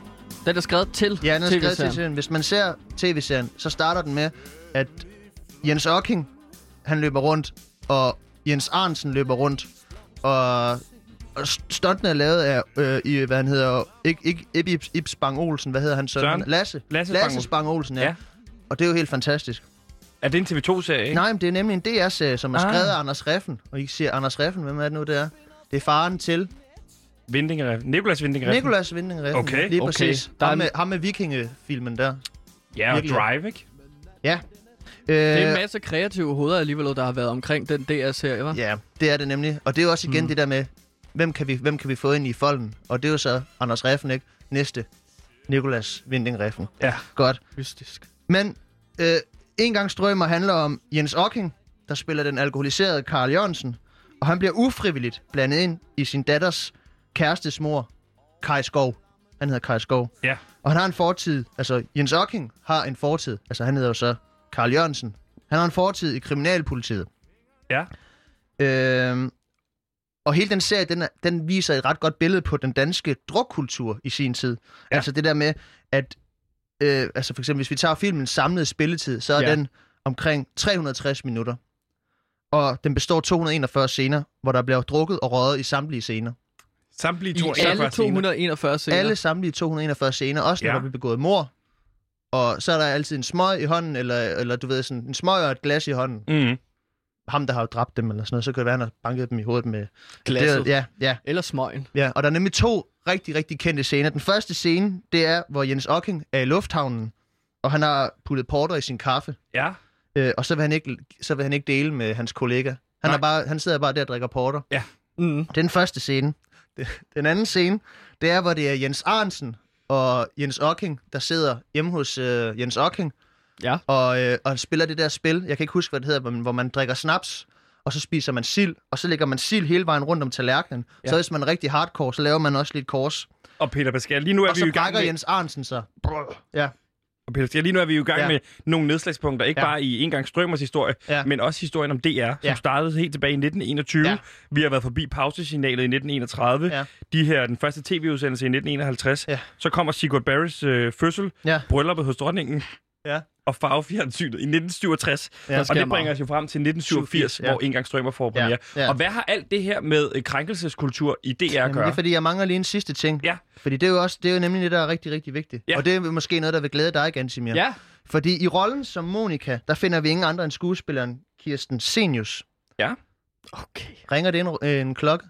Den er skrevet til Ja, den er skrevet til tv-serien. serien. Hvis man ser tv-serien, så starter den med, at Jens Ocking, han løber rundt, og Jens Arnsen løber rundt, og, og stuntene er lavet af, øh, i, hvad han hedder, ikke, ikke Ib, Ib, Spang Olsen, hvad hedder han? Søren? Søren. Lasse. Lasse Lasse Olsen. Spang Olsen, ja. Ja. ja. Og det er jo helt fantastisk. Er det en TV2-serie, ikke? Nej, men det er nemlig en DR-serie, som er Ah. skrevet af Anders Reffen. Og I siger Anders Reffen, hvem er det nu, det er? Det er faren til Vindingereffen. Nicolas Vindingereffen. Nicolas Winding Reffen. Okay, Lige okay. præcis. Der er Ham med, ham med vikingefilmen der. Ja, og Virkelig. Drive, ikke? Ja. Det er en Øh, masse kreative hoveder alligevel, der har været omkring den DR-serie, hva'? Ja, det er det nemlig. Og det er jo også igen Mm. mm. det der med, hvem kan, vi, hvem kan vi få ind i folden? Og det er jo så Anders Reffen, ikke? Næste. Nikolas Winding Reffen. Ja. Godt. Mystisk. Men øh, en gang strømmer handler om Jens Ocking, der spiller den alkoholiserede Karl Jørgensen. Og han bliver ufrivilligt blandet ind i sin datters kærestes mor, Kai Skov. Han hedder Kai Skov. Ja. Og han har en fortid, altså Jens Ocking har en fortid, altså han hedder jo så Karl Jørgensen. Han har en fortid i kriminalpolitiet. Ja. Øhm, og hele den serie, den, er, den viser et ret godt billede på den danske drukkultur i sin tid. Ja. Altså det der med, at øh, altså for eksempel, hvis vi tager filmens samlede spilletid, så er ja. den omkring 360 minutter. Og den består af 241 scener, hvor der bliver drukket og røget i samtlige scener. Samtlige I 42 alle 241 scener. Alle samtlige 241 scener, også når Ja. der bliver begået mor. Og så er der altid en smøg i hånden, eller, eller du ved, sådan en smøg og et glas i hånden. Mm. Ham, der har dræbt dem, eller sådan noget, så kan det være, han har banket dem i hovedet med... Glasset. Det, ja, ja. Eller smøgen. Ja, og der er nemlig to rigtig, rigtig kendte scener. Den første scene, det er, hvor Jens Ocking er i lufthavnen, og han har puttet porter i sin kaffe, Ja. Øh, og så vil, han ikke, så vil han ikke dele med hans kollega. Han, Nej. er bare, han sidder bare der og drikker porter. Mm. Det er den første scene. Den anden scene, det er, hvor det er Jens Arnsen og Jens Ocking, der sidder hjemme hos øh, Jens Ocking, Ja. og, øh, og spiller det der spil. Jeg kan ikke huske, hvad det hedder, men hvor man drikker snaps, og så spiser man sild, og så lægger man sild hele vejen rundt om tallerkenen. Ja. Så hvis man er rigtig hardcore, så laver man også lidt kors. Og Peter Pascal, lige nu er Og vi så jo i gang med... Jens Arnsen sig. Ja, Og Peter lige nu er vi jo i gang Ja. med nogle nedslagspunkter, ikke Ja. bare i engang Strømers historie, Ja. men også historien om DR, som Ja. startede helt tilbage i 1921. Ja. Vi har været forbi pausesignalet i 1931. Ja. De her, den første tv-udsendelse i 1951. Ja. Så kommer Sigurd Barrys øh, fødsel, ja, brylluppet hos dronningen. Ja. Og farvefjernsynet i 1967. Ja. og det meget. bringer os jo frem til 1987, ja. hvor engang Strømmer får premiere. Ja. Ja. Og hvad har alt det her med øh, krænkelseskultur i DR at Jamen, det gøre? er fordi, jeg mangler lige en sidste ting. Ja. Fordi det er jo også, det er jo nemlig det, der er rigtig, rigtig vigtigt. Ja. Og det er måske noget, der vil glæde dig, Gansimir. Ja. Fordi i rollen som Monika, der finder vi ingen andre end skuespilleren Kirsten Senius. Okay. Ringer det en, en klokke?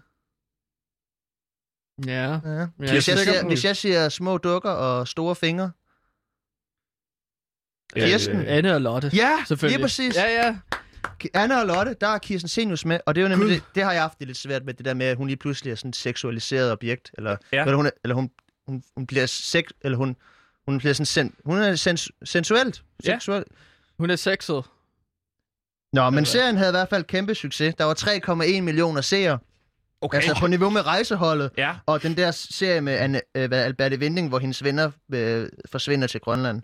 Ja. Ja. Jeg Hvis, jeg siger, hvis jeg siger små dukker og store fingre. Øh, Kirsten. Anne og Lotte. Ja, Selvfølgelig. lige præcis. Ja, ja. Anna og Lotte, der er Kirsten Senius med, og det er jo nemlig Gud. det, det har jeg haft det lidt svært med, det der med, at hun lige pludselig er sådan et seksualiseret objekt, eller, Ja. eller, hun, er, eller hun, hun, hun bliver sex, eller hun, hun bliver sådan sen, hun er sens, sensuelt. Ja. Hun er sexet. Nå, men serien havde i hvert fald kæmpe succes. Der var 3,1 millioner seere, Okay. altså på niveau med rejseholdet, Ja. og den der serie med Anne, øh, hvad, Alberte Vinding, hvor hendes venner øh, forsvinder til Grønland.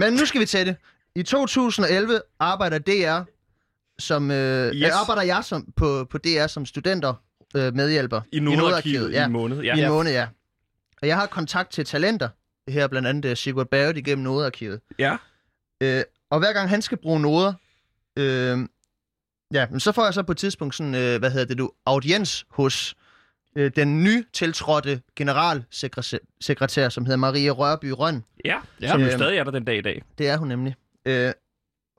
Men nu skal vi tage det. I 2011 arbejder DR som, øh, Yes. yes. arbejder jeg som, på, på DR som studenter øh, medhjælper. I Nordarkivet i ja. en måned. Ja. I en måned, ja. Og jeg har kontakt til talenter, her blandt andet øh, Sigurd Barrett igennem Nordarkivet. ja. Øh, og hver gang han skal bruge noder, øh, ja, men så får jeg så på et tidspunkt sådan, øh, hvad hedder det du, audiens hos øh, den nytiltrådte generalsekretær, som hedder Marie Rørby Røn. Ja, Ja. som jo Øhm, stadig er der den dag i dag. Det er hun nemlig. Øh,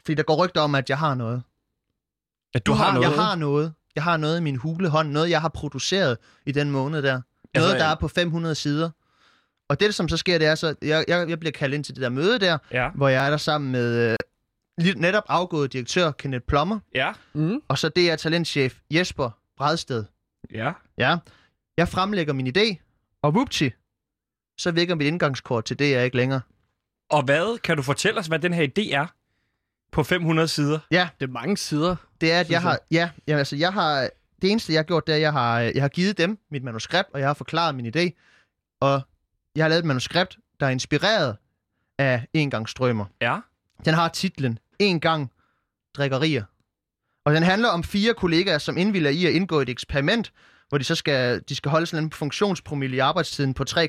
fordi der går rygter om, at jeg har noget. At du har noget. Jeg har noget. Jeg har noget i min hulehånd. Noget, jeg har produceret i den måned der. Noget, Altså, der er på 500 sider. Og det, som så sker, det er så... Jeg, jeg, jeg bliver kaldt ind til det der møde der, Ja, hvor jeg er der sammen med øh, netop afgået direktør Kenneth Plommer, ja, Mm. og så det er talentchef Jesper Bredsted. ja. Ja. Jeg fremlægger min idé, og whoopty, så virker mit indgangskort til det, jeg ikke længere. Og hvad, kan du fortælle os, hvad den her idé er? På 500 sider. Ja, Det er mange sider. det er, at jeg har... Ja, jamen, altså, jeg har... Det eneste, jeg har gjort, det er, at jeg har, jeg har givet dem mit manuskript, og jeg har forklaret min idé. Og jeg har lavet et manuskript, der er inspireret af En gang strømmer. Ja. Den har titlen En gang drikkerier. Og den handler om fire kollegaer, som indvilder i at indgå et eksperiment, hvor de så skal, de skal holde sådan en funktionspromille i arbejdstiden på 3,5.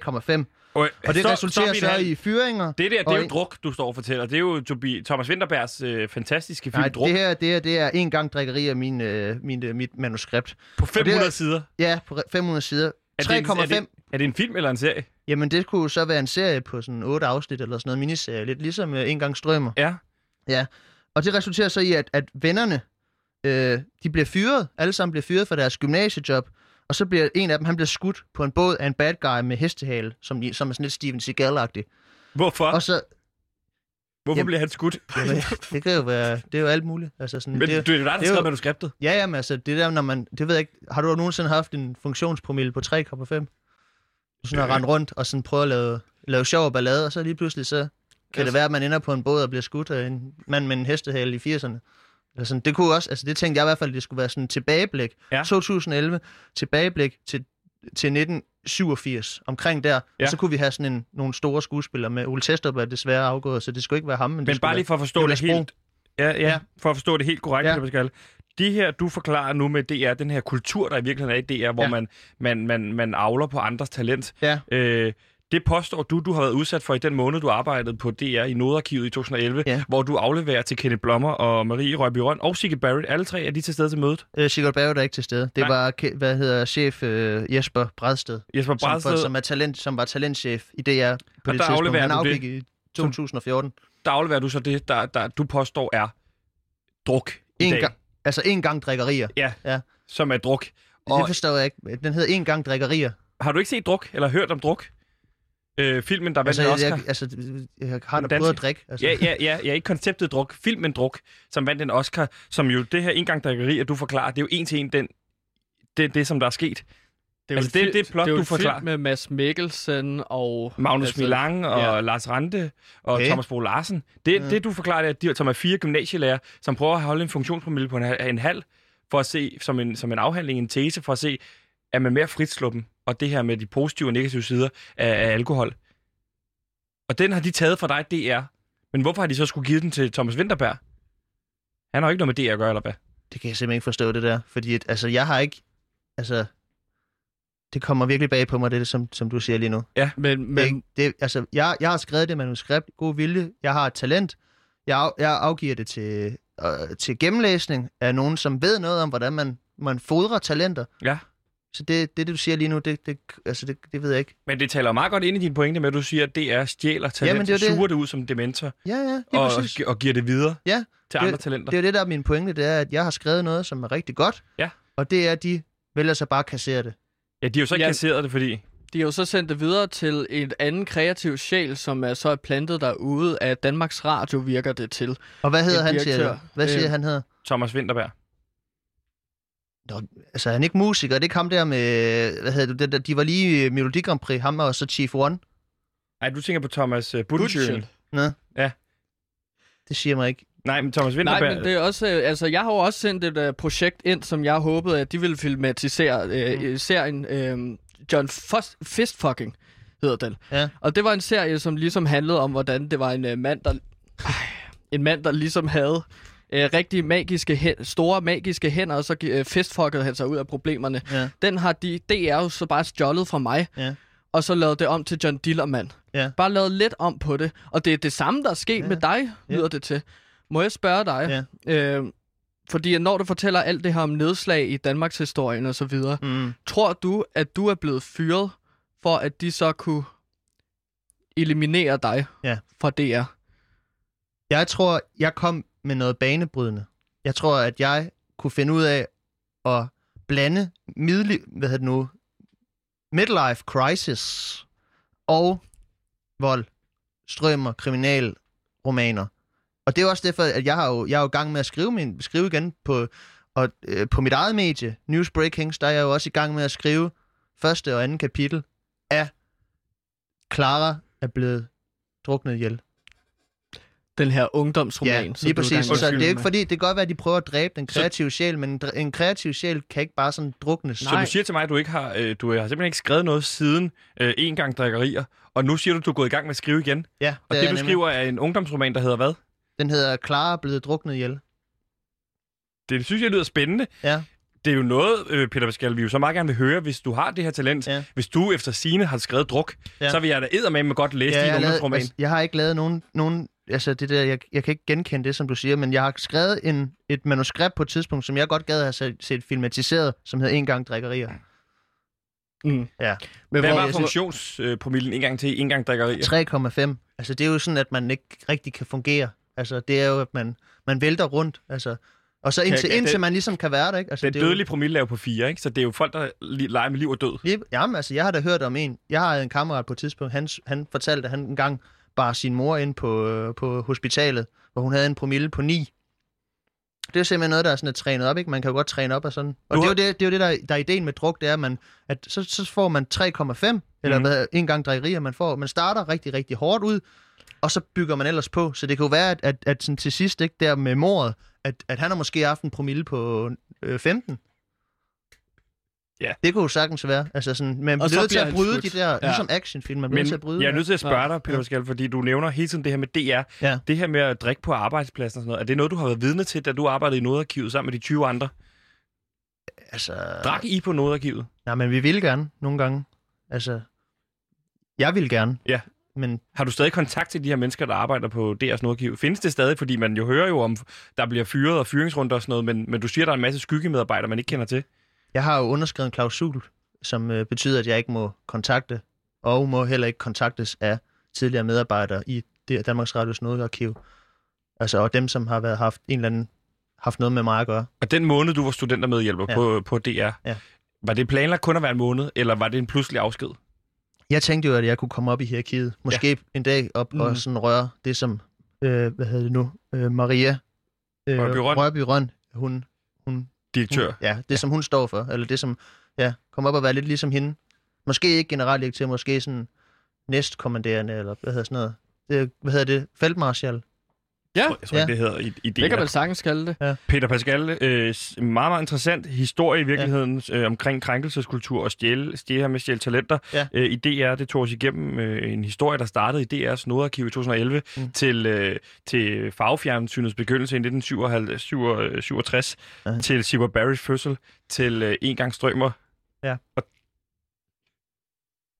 Og, Og det stop- resulterer så i fyringer. Det der, det er jo en- druk, du står og fortæller. Det er jo Tobi, Thomas Winterbergs øh, fantastiske film Nej, Druk det her, det her det er en gang drikkeri af min, øh, min, øh, mit manuskript. på 500 er- sider. Ja, på 500 sider. Er det, en, er, 3,5. det, er det en film eller en serie? Jamen, det kunne så være en serie på sådan otte afsnit eller sådan noget miniserie. Lidt ligesom øh, En gang strømmer. Ja. Og det resulterer så i, at, at vennerne, øh, de bliver fyret. Alle sammen bliver fyret fra deres gymnasiejob. Og så bliver en af dem, han bliver skudt på en båd af en bad guy med hestehale, som, som er sådan lidt Steven Seagal-agtig. Hvorfor? Og så, Hvorfor Jamen- bliver han skudt? det kan jo være, det er jo alt muligt. Altså sådan, Men det, det, det er jo dig, der det er skrev manuskriptet. Ja, jamen altså, det der, når man, det ved jeg ikke, har du nogensinde haft en funktionspromille på 3,5? Du sådan har rendt rundt og sådan prøver at lave, lave sjov og ballade, og så lige pludselig så kan det være, at man ender på en båd og bliver skudt af en mand med en hestehale i 80'erne. Eller sådan, det kunne også, altså det tænkte jeg i hvert fald, det skulle være sådan tilbageblik. Ja. 2011, tilbageblik til, til 1987, omkring der. Ja. Og så kunne vi have sådan en, nogle store skuespillere med. Ole Testrup er desværre afgået, så det skulle ikke være ham. Men, det Men bare lige for at forstå det, Bro. helt... Ja, ja, for at forstå det helt korrekt, Ja. ja. Pascal. De her, du forklarer nu med DR, den her kultur, der i virkeligheden er i DR, hvor Ja. man, man, man, man avler på andres talent. Ja. Øh, det påstår du, du har været udsat for i den måned, du arbejdede på DR i Nodarkivet i 2011, Ja. hvor du afleverer til Kenneth Blommer og Marie Røby Røn og Sigge Barrett. Alle tre er de til stede til mødet. Øh, Sigurd Barrett er ikke til stede. Det Nej. var, hvad hedder chef øh, Jesper Bredsted. Jesper som, for, Bradsted, som, er talent, som var talentchef i DR på Og det der tidspunkt. Han det. afgik i 2014. der afleverer du så det, der, der du påstår er druk i En dag. gang, altså en gang drikkerier. Som er druk. Og... Det forstår jeg ikke. Den hedder en gang drikkerier. har du ikke set druk, eller hørt om druk? Øh, filmen, der vandt Altså, en jeg, Oscar. jeg, altså, jeg har da prøvet at danske- drikke. Altså. Ja, ja, ja, ja, ikke konceptet druk. Filmen druk, som vandt en Oscar, som jo det her engang drikkeri, at du forklarer, det er jo en til en den, det, det, som der er sket. Det er Altså, det- en det er plot, det er du forklarer. film med Mads Mikkelsen og... Magnus Altså, Milang og ja. Lars Rante og Okay. Thomas Bo Larsen. Det, Ja. det, du forklarer, det er, at de, som er fire gymnasielærer, som prøver at holde en funktionspromille på en, hal- en halv, for at se, som en, som en afhandling, en tese, for at se, er man mere fritsluppen, og det her med de positive og negative sider af, af alkohol. Og den har de taget fra dig, DR. Men hvorfor har de så skulle give den til Thomas Winterberg? Han har jo ikke noget med DR at gøre, eller hvad? Det kan jeg simpelthen ikke forstå, det der. Fordi at, altså, jeg har ikke... Altså, det kommer virkelig bag på mig, det som, som du siger lige nu. Men, Men, men det, det, altså, jeg, jeg har skrevet det manuskript, god vilje, jeg har et talent, jeg, af, jeg afgiver det til, øh, til gennemlæsning af nogen, som ved noget om, hvordan man, man fodrer talenter. Ja. Så det, det, det du siger lige nu, det, det, altså, det, det ved jeg ikke. Men det taler meget godt ind i dine pointe med, at du siger, at DR stjæler talent, Jamen, det er jo det. suger det ud som dementor, Ja, ja, og, præcis. og giver det videre Ja, til det- andre talenter. Det er jo det, der er min pointe, det er, at jeg har skrevet noget, som er rigtig godt, Ja. og det er, at de vælger så bare at kassere det. Ja, de har jo så ikke Ja. kasseret det, fordi... de har jo så sendt det videre til en anden kreativ sjæl, som er så er plantet derude af Danmarks Radio, virker det til. Og hvad hedder han, siger direktør. du? Hvad siger Øh. han hedder? Thomas Winterberg. Nå, altså, han er ikke musiker, det ikke ham der med, hvad hedder du, det, der, de var lige Melodi Grand Prix, ham og så Chief One. Nej, du tænker på Thomas uh, Buttigieg. Buttigieg. Det siger mig ikke. Nej, men Thomas Nej, Winterberg... men det er også, øh, altså jeg har jo også sendt et uh, projekt ind, som jeg håbede, at de ville filmatisere uh, serien uh, John Fos- Fistfucking, hedder den. Ja. Og det var en serie, som ligesom handlede om, hvordan det var en uh, mand, der, Ej, en mand, der ligesom havde uh, rigtig magiske hæ- store magiske hænder, og så uh, fistfuckede han sig ud af problemerne. Ja. Den har de, DR jo så bare stjålet fra mig, Ja. og så lavet det om til John Dillermand. Ja. Bare lavet lidt om på det. Og det er det samme, der er sket Ja. ja. med dig, Ja. lyder det til. Må jeg spørge dig? Ja. Øh, fordi når du fortæller alt det her om nedslag i Danmarks historien og så videre, Mm. tror du, at du er blevet fyret, for at de så kunne eliminere dig Ja. fra DR? Jeg tror, jeg kom med noget banebrydende. Jeg tror, at jeg kunne finde ud af at blande midli, hvad hedder det nu, midlife crisis og vold, strømmer, kriminal romaner. Og det er også derfor, at jeg har jo, jeg er jo i gang med at skrive, min, skrive igen på, og, øh, på mit eget medie, News Breakings, der er jeg jo også i gang med at skrive første og anden kapitel af Clara er blevet druknet ihjel. Den her ungdomsroman, Ja, lige er præcis. Så det er jo ikke fordi, det kan godt være, at de prøver at dræbe den kreative sjæl, men en, kreativ sjæl kan ikke bare sådan druknes. Så du siger til mig, at du ikke har, øh, du har simpelthen ikke skrevet noget siden øh, en gang drikkerier, og nu siger du, at du er gået i gang med at skrive igen. Ja, Og det, er det jeg du nemlig. skriver, er en ungdomsroman, der hedder hvad? Den hedder Clara er blevet druknet ihjel. Det synes jeg lyder spændende. Ja. Det er jo noget, øh, Peter Pascal, vi jo så meget gerne vil høre, hvis du har det her talent. Ja. Hvis du efter sine har skrevet druk, Ja. så vil jeg da med godt læse Ja, din jeg, ungdomsroman. altså, jeg har ikke lavet nogen, nogen altså det der, jeg, jeg kan ikke genkende det, som du siger, men jeg har skrevet en, et manuskript på et tidspunkt, som jeg godt gad at have set, set filmatiseret, som hedder En gang drikkerier. Mm. Ja. Men Hvad hvor, var funktionspromillen en gang til en gang drikkerier? 3,5. Altså det er jo sådan, at man ikke rigtig kan fungere. Altså det er jo, at man, man vælter rundt. Altså, og så indtil, Kan- indtil det- man ligesom kan være der, ikke? Altså, Den det er jo- dødelige promille er jo på fire, ikke? Så det er jo folk, der leger med liv og død. Lige, jamen, altså, jeg har da hørt om en. Jeg har en kammerat på et tidspunkt, han, han fortalte, at han engang bar sin mor ind på, øh, på hospitalet, hvor hun havde en promille på 9. Det er simpelthen noget, der er sådan er trænet op, ikke? Man kan jo godt træne op og sådan. Og Du det er jo det, det, er jo det der, der er ideen med druk, det er, at, man, at så, så får man 3,5, eller Mhm. hvad, en gang drikkerier, man får. Man starter rigtig, rigtig hårdt ud, og så bygger man ellers på. Så det kan jo være, at, at, at sådan til sidst, ikke, der med mordet, at, at han har måske haft en promille på øh, 15. Ja. Det kunne jo sagtens være. Altså sådan, men man Og så bliver nødt til at bryde skudt. de der, Ja. ligesom actionfilm, man bliver nødt til at bryde. jeg er nødt til at spørge dig, Peter Pascal, fordi du nævner hele tiden det her med DR. Ja. Det her med at drikke på arbejdspladsen og sådan noget. Er det noget, du har været vidne til, da du arbejdede i Nodarkivet sammen med de 20 andre? Altså, Drak I på Nodarkivet? nej, men vi vil gerne nogle gange. Altså, jeg vil gerne. Ja. Men Har du stadig kontakt til de her mennesker, der arbejder på DR's Nodarkiv? Findes det stadig? Fordi man jo hører jo om, der bliver fyret og fyringsrunder og sådan noget, men, men du siger, der er en masse skyggemedarbejdere, man ikke kender til. Jeg har jo underskrevet en klausul, som øh, betyder, at jeg ikke må kontakte, og må heller ikke kontaktes af tidligere medarbejdere i det Danmarks Radios Nodarkiv. Altså, og dem, som har været, haft en eller anden haft noget med mig at gøre. Og den måned, du var studentermedhjælper Ja. på, på DR, Ja. var det planlagt kun at være en måned, eller var det en pludselig afsked? Jeg tænkte jo, at jeg kunne komme op i hierarkiet. Måske ja. en dag op mm. Og sådan røre det, som, øh, hvad hedder det nu, øh, Maria øh, Røn. Rørby Røn, hun, hun, Direktør. hun, ja, det som hun står for, eller det som, ja, kommer op og være lidt ligesom hende. Måske ikke generaldirektør, måske sådan næstkommanderende, eller hvad hedder sådan noget. Det, hvad hedder det? Feltmarschall. Ja, Jeg tror ikke, Ja. det hedder i, i det kan man sagtens kalde det. Peter Pascal, øh, meget, meget interessant historie i virkeligheden ja. øh, omkring krænkelseskultur og stjæle, stjæle her med stjæle talenter Ja. øh, i DR. Det tog os igennem øh, en historie, der startede i DR's Nodarkiv i 2011 mm. Til, øh, til farvefjernsynets begyndelse i 1967 Ja. til Sigurd Barrys fødsel, til øh, En gang strømmer. Ja. Og,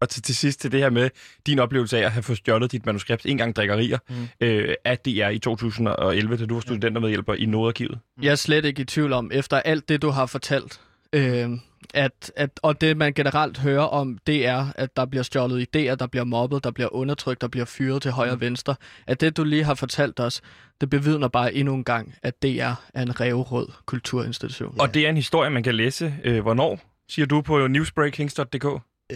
og til, til sidst til det her med din oplevelse af at have fået stjålet dit manuskript en gang drikkerier Mm. øh, af DR i 2011, da du var studentermedhjælper i Nodarkivet. Jeg er slet ikke i tvivl om, efter alt det, du har fortalt, øh, at, at, og det man generelt hører om, det er, at der bliver stjålet idéer, der bliver mobbet, der bliver undertrykt, der bliver fyret til højre og venstre. At det, du lige har fortalt os, det bevidner bare endnu en gang, at DR er en revrød kulturinstitution. Og det er en historie, man kan læse. Øh, hvornår, siger du, på newsbreakings.dk?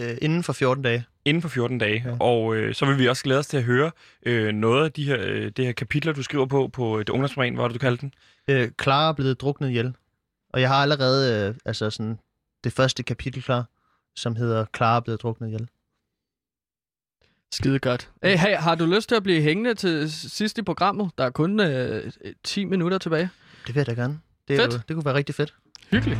Øh, inden for 14 dage. Inden for 14 dage. Ja. Og øh, så vil vi også glæde os til at høre øh, noget af de her, øh, det her kapitler, du skriver på, på det ungdomsroman, hvad var det, du kaldte den? Øh, Clara er blevet druknet ihjel. Og jeg har allerede øh, altså sådan, det første kapitel klar, som hedder Clara er blevet druknet ihjel. Skide godt. Hey, hey, har du lyst til at blive hængende til sidst i programmet? Der er kun øh, 10 minutter tilbage. Det vil jeg da gerne. Det, er Fedt. Jo, det kunne være rigtig fedt. Hyggeligt.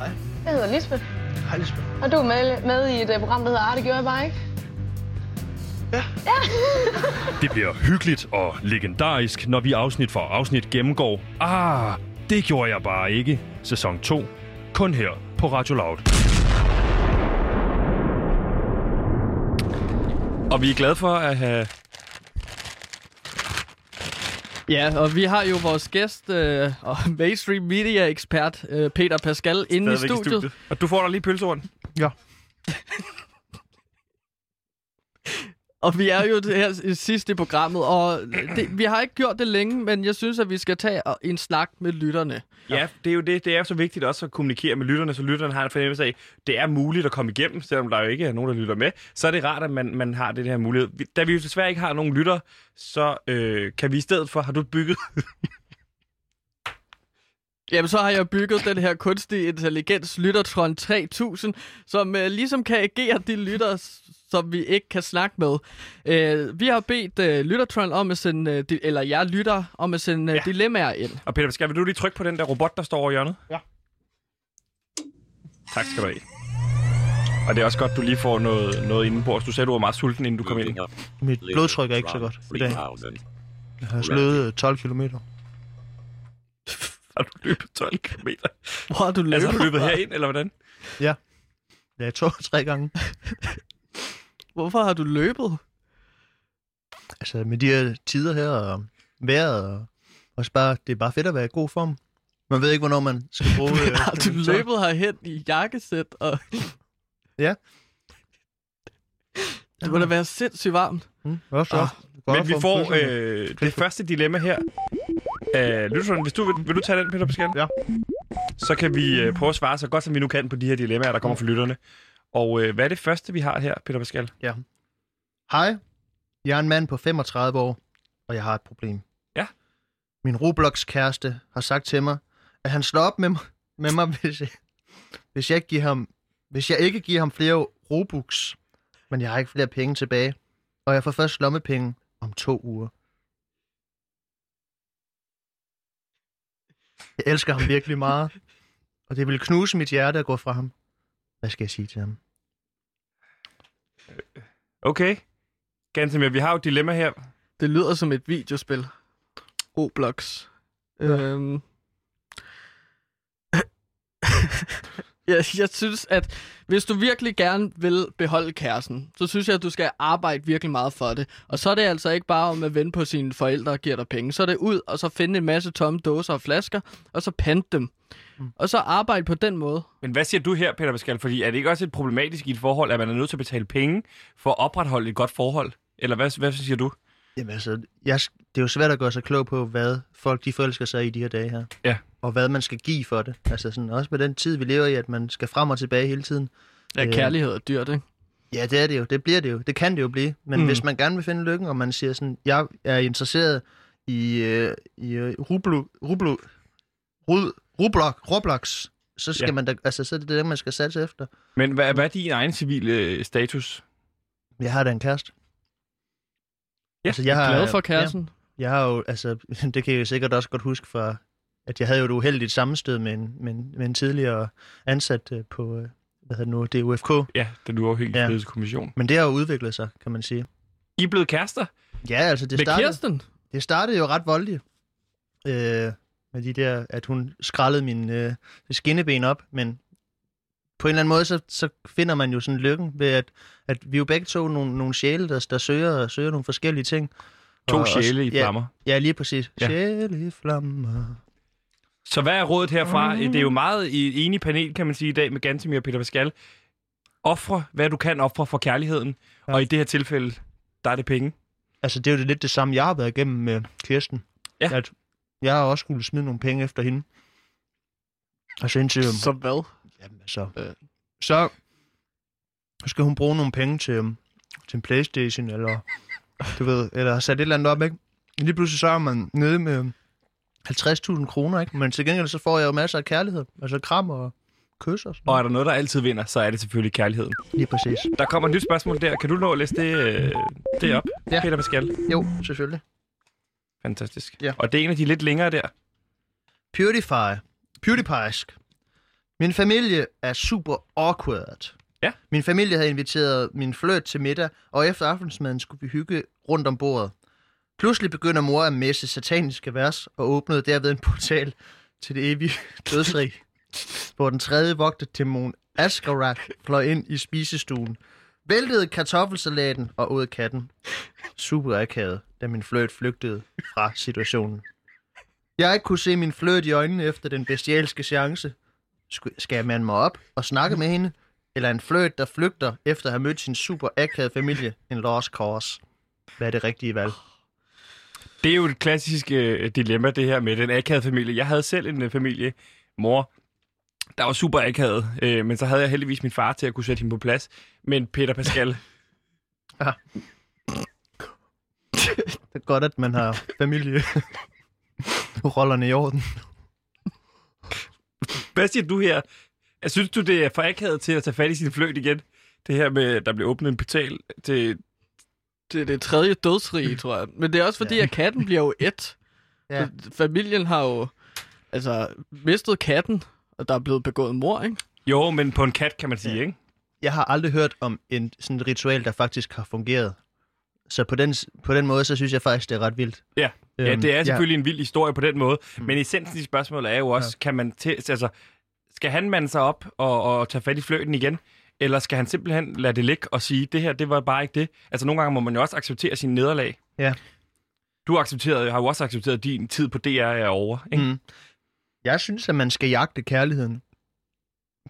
Hej. Jeg hedder Lisbeth, Hej, Lisbeth. og du er med, med i et uh, program, der hedder Arte, gjorde jeg bare ikke? Det bliver hyggeligt og legendarisk, når vi afsnit for afsnit gennemgår Ah, det gjorde jeg bare ikke. Sæson 2. Kun her på Radio Loud. Og vi er glade for at have... Ja, og vi har jo vores gæst øh, og mainstream media ekspert øh, Peter Pascal inde i stadigvæk studiet. Og du får da lige pølseorden. Og vi er jo det her sidst i programmet, og det, vi har ikke gjort det længe, men jeg synes, at vi skal tage en snak med lytterne. Ja, det er jo det. Det er så vigtigt også at kommunikere med lytterne, så lytterne har en fornemmelse af, at det er muligt at komme igennem, selvom der jo ikke er nogen, der lytter med. Så er det rart, at man, man har det her mulighed. Da vi jo desværre ikke har nogen lytter, så øh, kan vi i stedet for... Har du bygget... Jamen, så har jeg bygget den her kunstige intelligens Lyttertron 3000, som øh, ligesom kan agere de lyttere, s- som vi ikke kan snakke med. Øh, vi har bedt øh, Lyttertron om at sende, øh, de, eller jeg lytter, om at sende øh, Ja. dilemmaer ind. Og Peter, skal vil du lige trykke på den der robot, der står over i hjørnet? Ja. Tak skal du have. Og det er også godt, du lige får noget, noget indenbords. Du sagde, du var meget sulten, inden du kom ind. Mit blodtryk er ikke så godt i dag. Jeg har slået øh, 12 kilometer. Har du løbet 12 km? Hvor har du løbet? Altså, har du løbet herind, eller hvordan? Ja, to-tre gange. Hvorfor har du løbet? Altså, med de her tider her, og vejret, og også bare, det er bare fedt at være i god form. Man ved ikke, hvornår man skal bruge... øh, Har du løbet herhen i jakkesæt? Og... Ja. Det må da være sindssygt varmt. Mm, også, Ah, Men vi får øh, det første dilemma her. Uh, Lytterson, hvis du vil, vil du tage den, Peter Pascal? Ja. Så kan vi øh, prøve at svare så godt, som vi nu kan på de her dilemmaer, der kommer fra lytterne. Og øh, hvad er det første, vi har her, Peter Pascal? Hej, jeg er en mand på 35 år, og jeg har et problem. Ja. Min Roblox-kæreste har sagt til mig, at han slår op med mig, med mig hvis, jeg, hvis, jeg ikke giver ham, hvis jeg ikke giver ham flere Robux, men jeg har ikke flere penge tilbage, og jeg får først lommepenge om to uger. Jeg elsker ham virkelig meget, og det vil knuse mit hjerte at gå fra ham. Hvad skal jeg sige til ham? Okay. Gantemir, vi har jo et dilemma her. Det lyder som et videospil. Roblox. Ja. Øhm. jeg, jeg synes, at hvis du virkelig gerne vil beholde kæresten, så synes jeg, at du skal arbejde virkelig meget for det. Og så er det altså ikke bare om at vente på sine forældre og giver dig penge. Så er det ud og så finde en masse tomme dåser og flasker, og så pante dem. Mm. Og så arbejde på den måde. Men hvad siger du her, Peter Pascal? Fordi er det ikke også et problematisk i et forhold, at man er nødt til at betale penge for at opretholde et godt forhold? Eller hvad, hvad siger du? Jamen altså, jeg, det er jo svært at gøre sig klog på, hvad folk de forelsker sig i de her dage her. Ja. Og hvad man skal give for det. Altså sådan, også med den tid, vi lever i, at man skal frem og tilbage hele tiden. Ja, Øh. kærlighed er dyrt, ikke? Ja, det er det jo. Det bliver det jo. Det kan det jo blive. Men Mm. hvis man gerne vil finde lykken, og man siger sådan, jeg er interesseret i, øh, i øh, Rublo, Rublo, Rud, Roblox, Roblox, så skal Ja. man da, altså, så er det det, man skal satse efter. Men hvad, hvad er din egen civile øh, status? Jeg har da en kæreste. Ja, altså, jeg har, Glad for kæresten. Ja, jeg har jo, altså, det kan jeg jo sikkert også godt huske fra, at jeg havde jo et uheldigt sammenstød med en, med en, med en tidligere ansat øh, på, øh, hvad hedder det nu, DUFK. Ja, den uafhængige Ja. frihedskommission. Men det har jo udviklet sig, kan man sige. I er blevet kærester? Ja, altså det Med startede, Kirsten? det startede jo ret voldeligt. Øh, med de der, at hun skrællede min øh, skinneben op, men på en eller anden måde, så, så finder man jo sådan lykken ved, at, at vi jo begge to nogle, nogle sjæle, der, der søger, søger nogle forskellige ting. To Og- og- sjæle i ja, flammer. Ja, lige præcis. Ja. Ja. Sjæle i flammer. Så hvad er rådet herfra? Det er jo meget i et enige panel, kan man sige, i dag med Gantemir og Peter Pascal. Ofre, hvad du kan ofre for kærligheden. Ja. Og i det her tilfælde, der er det penge. Altså, det er jo lidt det samme, jeg har været igennem med Kirsten. Ja. At jeg har også skulle smide nogle penge efter hende. Og så indtil... Så hvad? Jamen, altså... Øh. Så skal hun bruge nogle penge til, til en Playstation, eller du ved, eller sat et eller andet op, ikke? Lige pludselig så er man nede med 50.000 kroner, ikke? Men til gengæld så får jeg jo masser af kærlighed. Altså kram og kys og sådan Og er der noget, der altid vinder, så er det selvfølgelig kærligheden. Lige præcis. Der kommer et nyt spørgsmål der. Kan du nå at læse det, øh, det op, Ja. Peter Pascal? Jo, selvfølgelig. Fantastisk. Ja. Og det er en af de lidt længere der. PewDiePie. PewDiePiesk. Min familie er super awkward. Ja. Min familie havde inviteret min fløt til middag, og efter aftensmaden skulle vi hygge rundt om bordet. Pludselig begynder mor at messe sataniske vers og åbnede derved en portal til det evige dødsrig, hvor den tredje vogterdæmon Askarak fløj ind i spisestuen, væltede kartoffelsalaten og åd katten. Super akavet, da min fløt flygtede fra situationen. Jeg kunne se min fløt i øjnene efter den bestialske chance. Skal jeg mande mig op og snakke med hende? Eller en fløt, der flygter efter at have mødt sin super akavede familie, en lost cause? Hvad er det rigtige valg? Det er jo et klassisk øh, dilemma, det her med den akavede familie. Jeg havde selv en øh, familie, mor, der var super akavet, øh, men så havde jeg heldigvis min far til at kunne sætte hende på plads. Men Peter Pascal, Det er godt, at man har familie. rollerne i orden. hvad siger du her? Jeg synes du, det er for akavet til at tage fat i sin fløjt igen? Det her med, der blev åbnet en portal til... Det er det tredje dødsrige, tror jeg. Men det er også fordi, Ja. at katten bliver jo et. Ja. Familien har jo altså, mistet katten, og der er blevet begået mor, ikke? Jo, men på en kat, kan man sige, Ja. ikke? Jeg har aldrig hørt om en sådan et ritual, der faktisk har fungeret. Så på den, på den måde, så synes jeg faktisk, det er ret vildt. Ja. Ja, Øhm, det er selvfølgelig en vild historie på den måde, Mm. men essensen i spørgsmålet er jo også, kan man til, altså, skal han mande sig op og, og tage fat i fløjten igen, eller skal han simpelthen lade det ligge og sige, det her, det var bare ikke det? Altså, nogle gange må man jo også acceptere sin nederlag. Ja. Du accepterede, har jo også accepteret, at din tid på DR er over, ikke? Mm. Jeg synes, at man skal jagte kærligheden.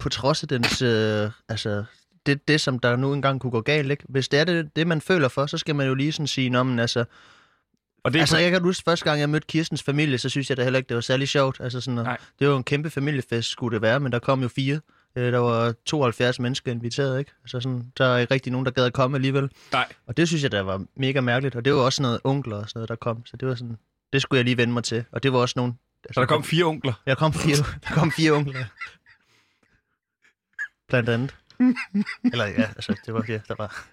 På trods af dens, øh, altså, det, det, som der nu engang kunne gå galt, ikke? Hvis det er det, det, man føler for, så skal man jo lige sådan sige, Nå, men altså, Og det altså, jeg kan huske, første gang jeg mødte Kirstens familie, så synes jeg da heller ikke, det var særlig sjovt. Altså sådan, Nej. det var jo en kæmpe familiefest, skulle det være, men der kom jo fire. Øh, Der var 72 mennesker inviteret, ikke? Altså sådan, der er ikke rigtig nogen, der gad at komme alligevel. Nej. Og det synes jeg, der var mega mærkeligt, og det var også sådan noget onkler og sådan noget, der kom. Så det var sådan, det skulle jeg lige vende mig til. Og det var også nogen... Altså, Så der kom fire onkler. der kom fire, der kom fire onkler. Blandt andet. Eller ja, altså, det var det, der var...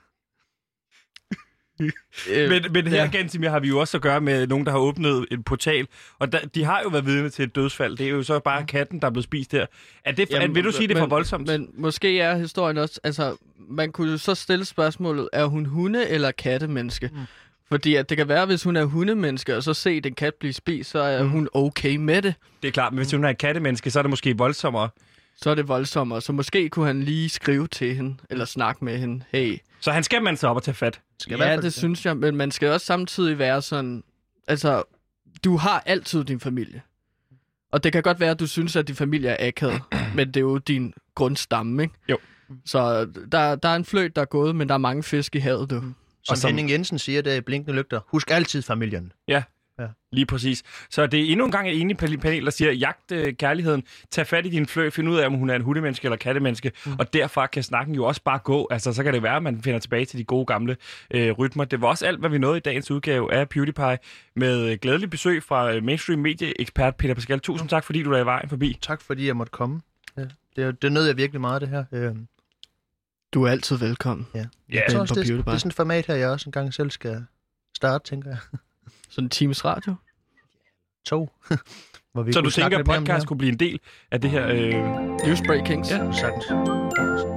Øh, Men, men her, ja. Gansimir, har vi jo også at gøre med nogen, der har åbnet en portal, og der, de har jo været vidne til et dødsfald. Det er jo så bare katten, der er blevet spist her. Er det, Jamen, vil du sige, det er for voldsomt? Men måske er historien også... Altså, man kunne jo så stille spørgsmålet, er hun hunde- eller kattemenneske? Mm. Fordi at det kan være, hvis hun er hundemenneske, og så se den kat blive spist, så er mm. hun okay med det. Det er klart, men hvis hun er et kattemenneske, så er det måske voldsommere. Så er det voldsommere. Så måske kunne han lige skrive til hende, eller snakke med hende. Hey, Så han skal man sig op og tage fat. Skal ja, det synes jeg, men man skal også samtidig være sådan... Altså, du har altid din familie. Og det kan godt være, at du synes, at din familie er akavet, men det er jo din grundstamme, ikke? Jo. Så der, der er en fløjt, der er gået, men der er mange fisk i havet, du. Som, Og som- Henning Jensen siger der i Blinkende Lygter, husk altid familien. Lige præcis. Så det er endnu en gang et enigt panel, der siger, jagt øh, kærligheden, tag fat i din flø, find ud af, om hun er en hundemenneske eller kattemenneske, mm. og derfra kan snakken jo også bare gå. Altså, så kan det være, at man finder tilbage til de gode gamle øh, rytmer. Det var også alt, hvad vi nåede i dagens udgave af PewDiePie, med øh, glædelig besøg fra øh, mainstream medieekspert Peter Pascal. Tusind tak, fordi du er i vejen forbi. Tak fordi jeg måtte komme. Ja, det, det nød jeg virkelig meget, det her. Øh, Du er altid velkommen. ja. Ja, Jeg tror også, det, det er sådan et format her, jeg også engang selv skal starte, tænker jeg. Sådan en Teams Radio. To. Hvor vi Så du tænker, at podcast kunne blive en del af det her... Øh... Newsbreak Kings. Ja. Sagtens.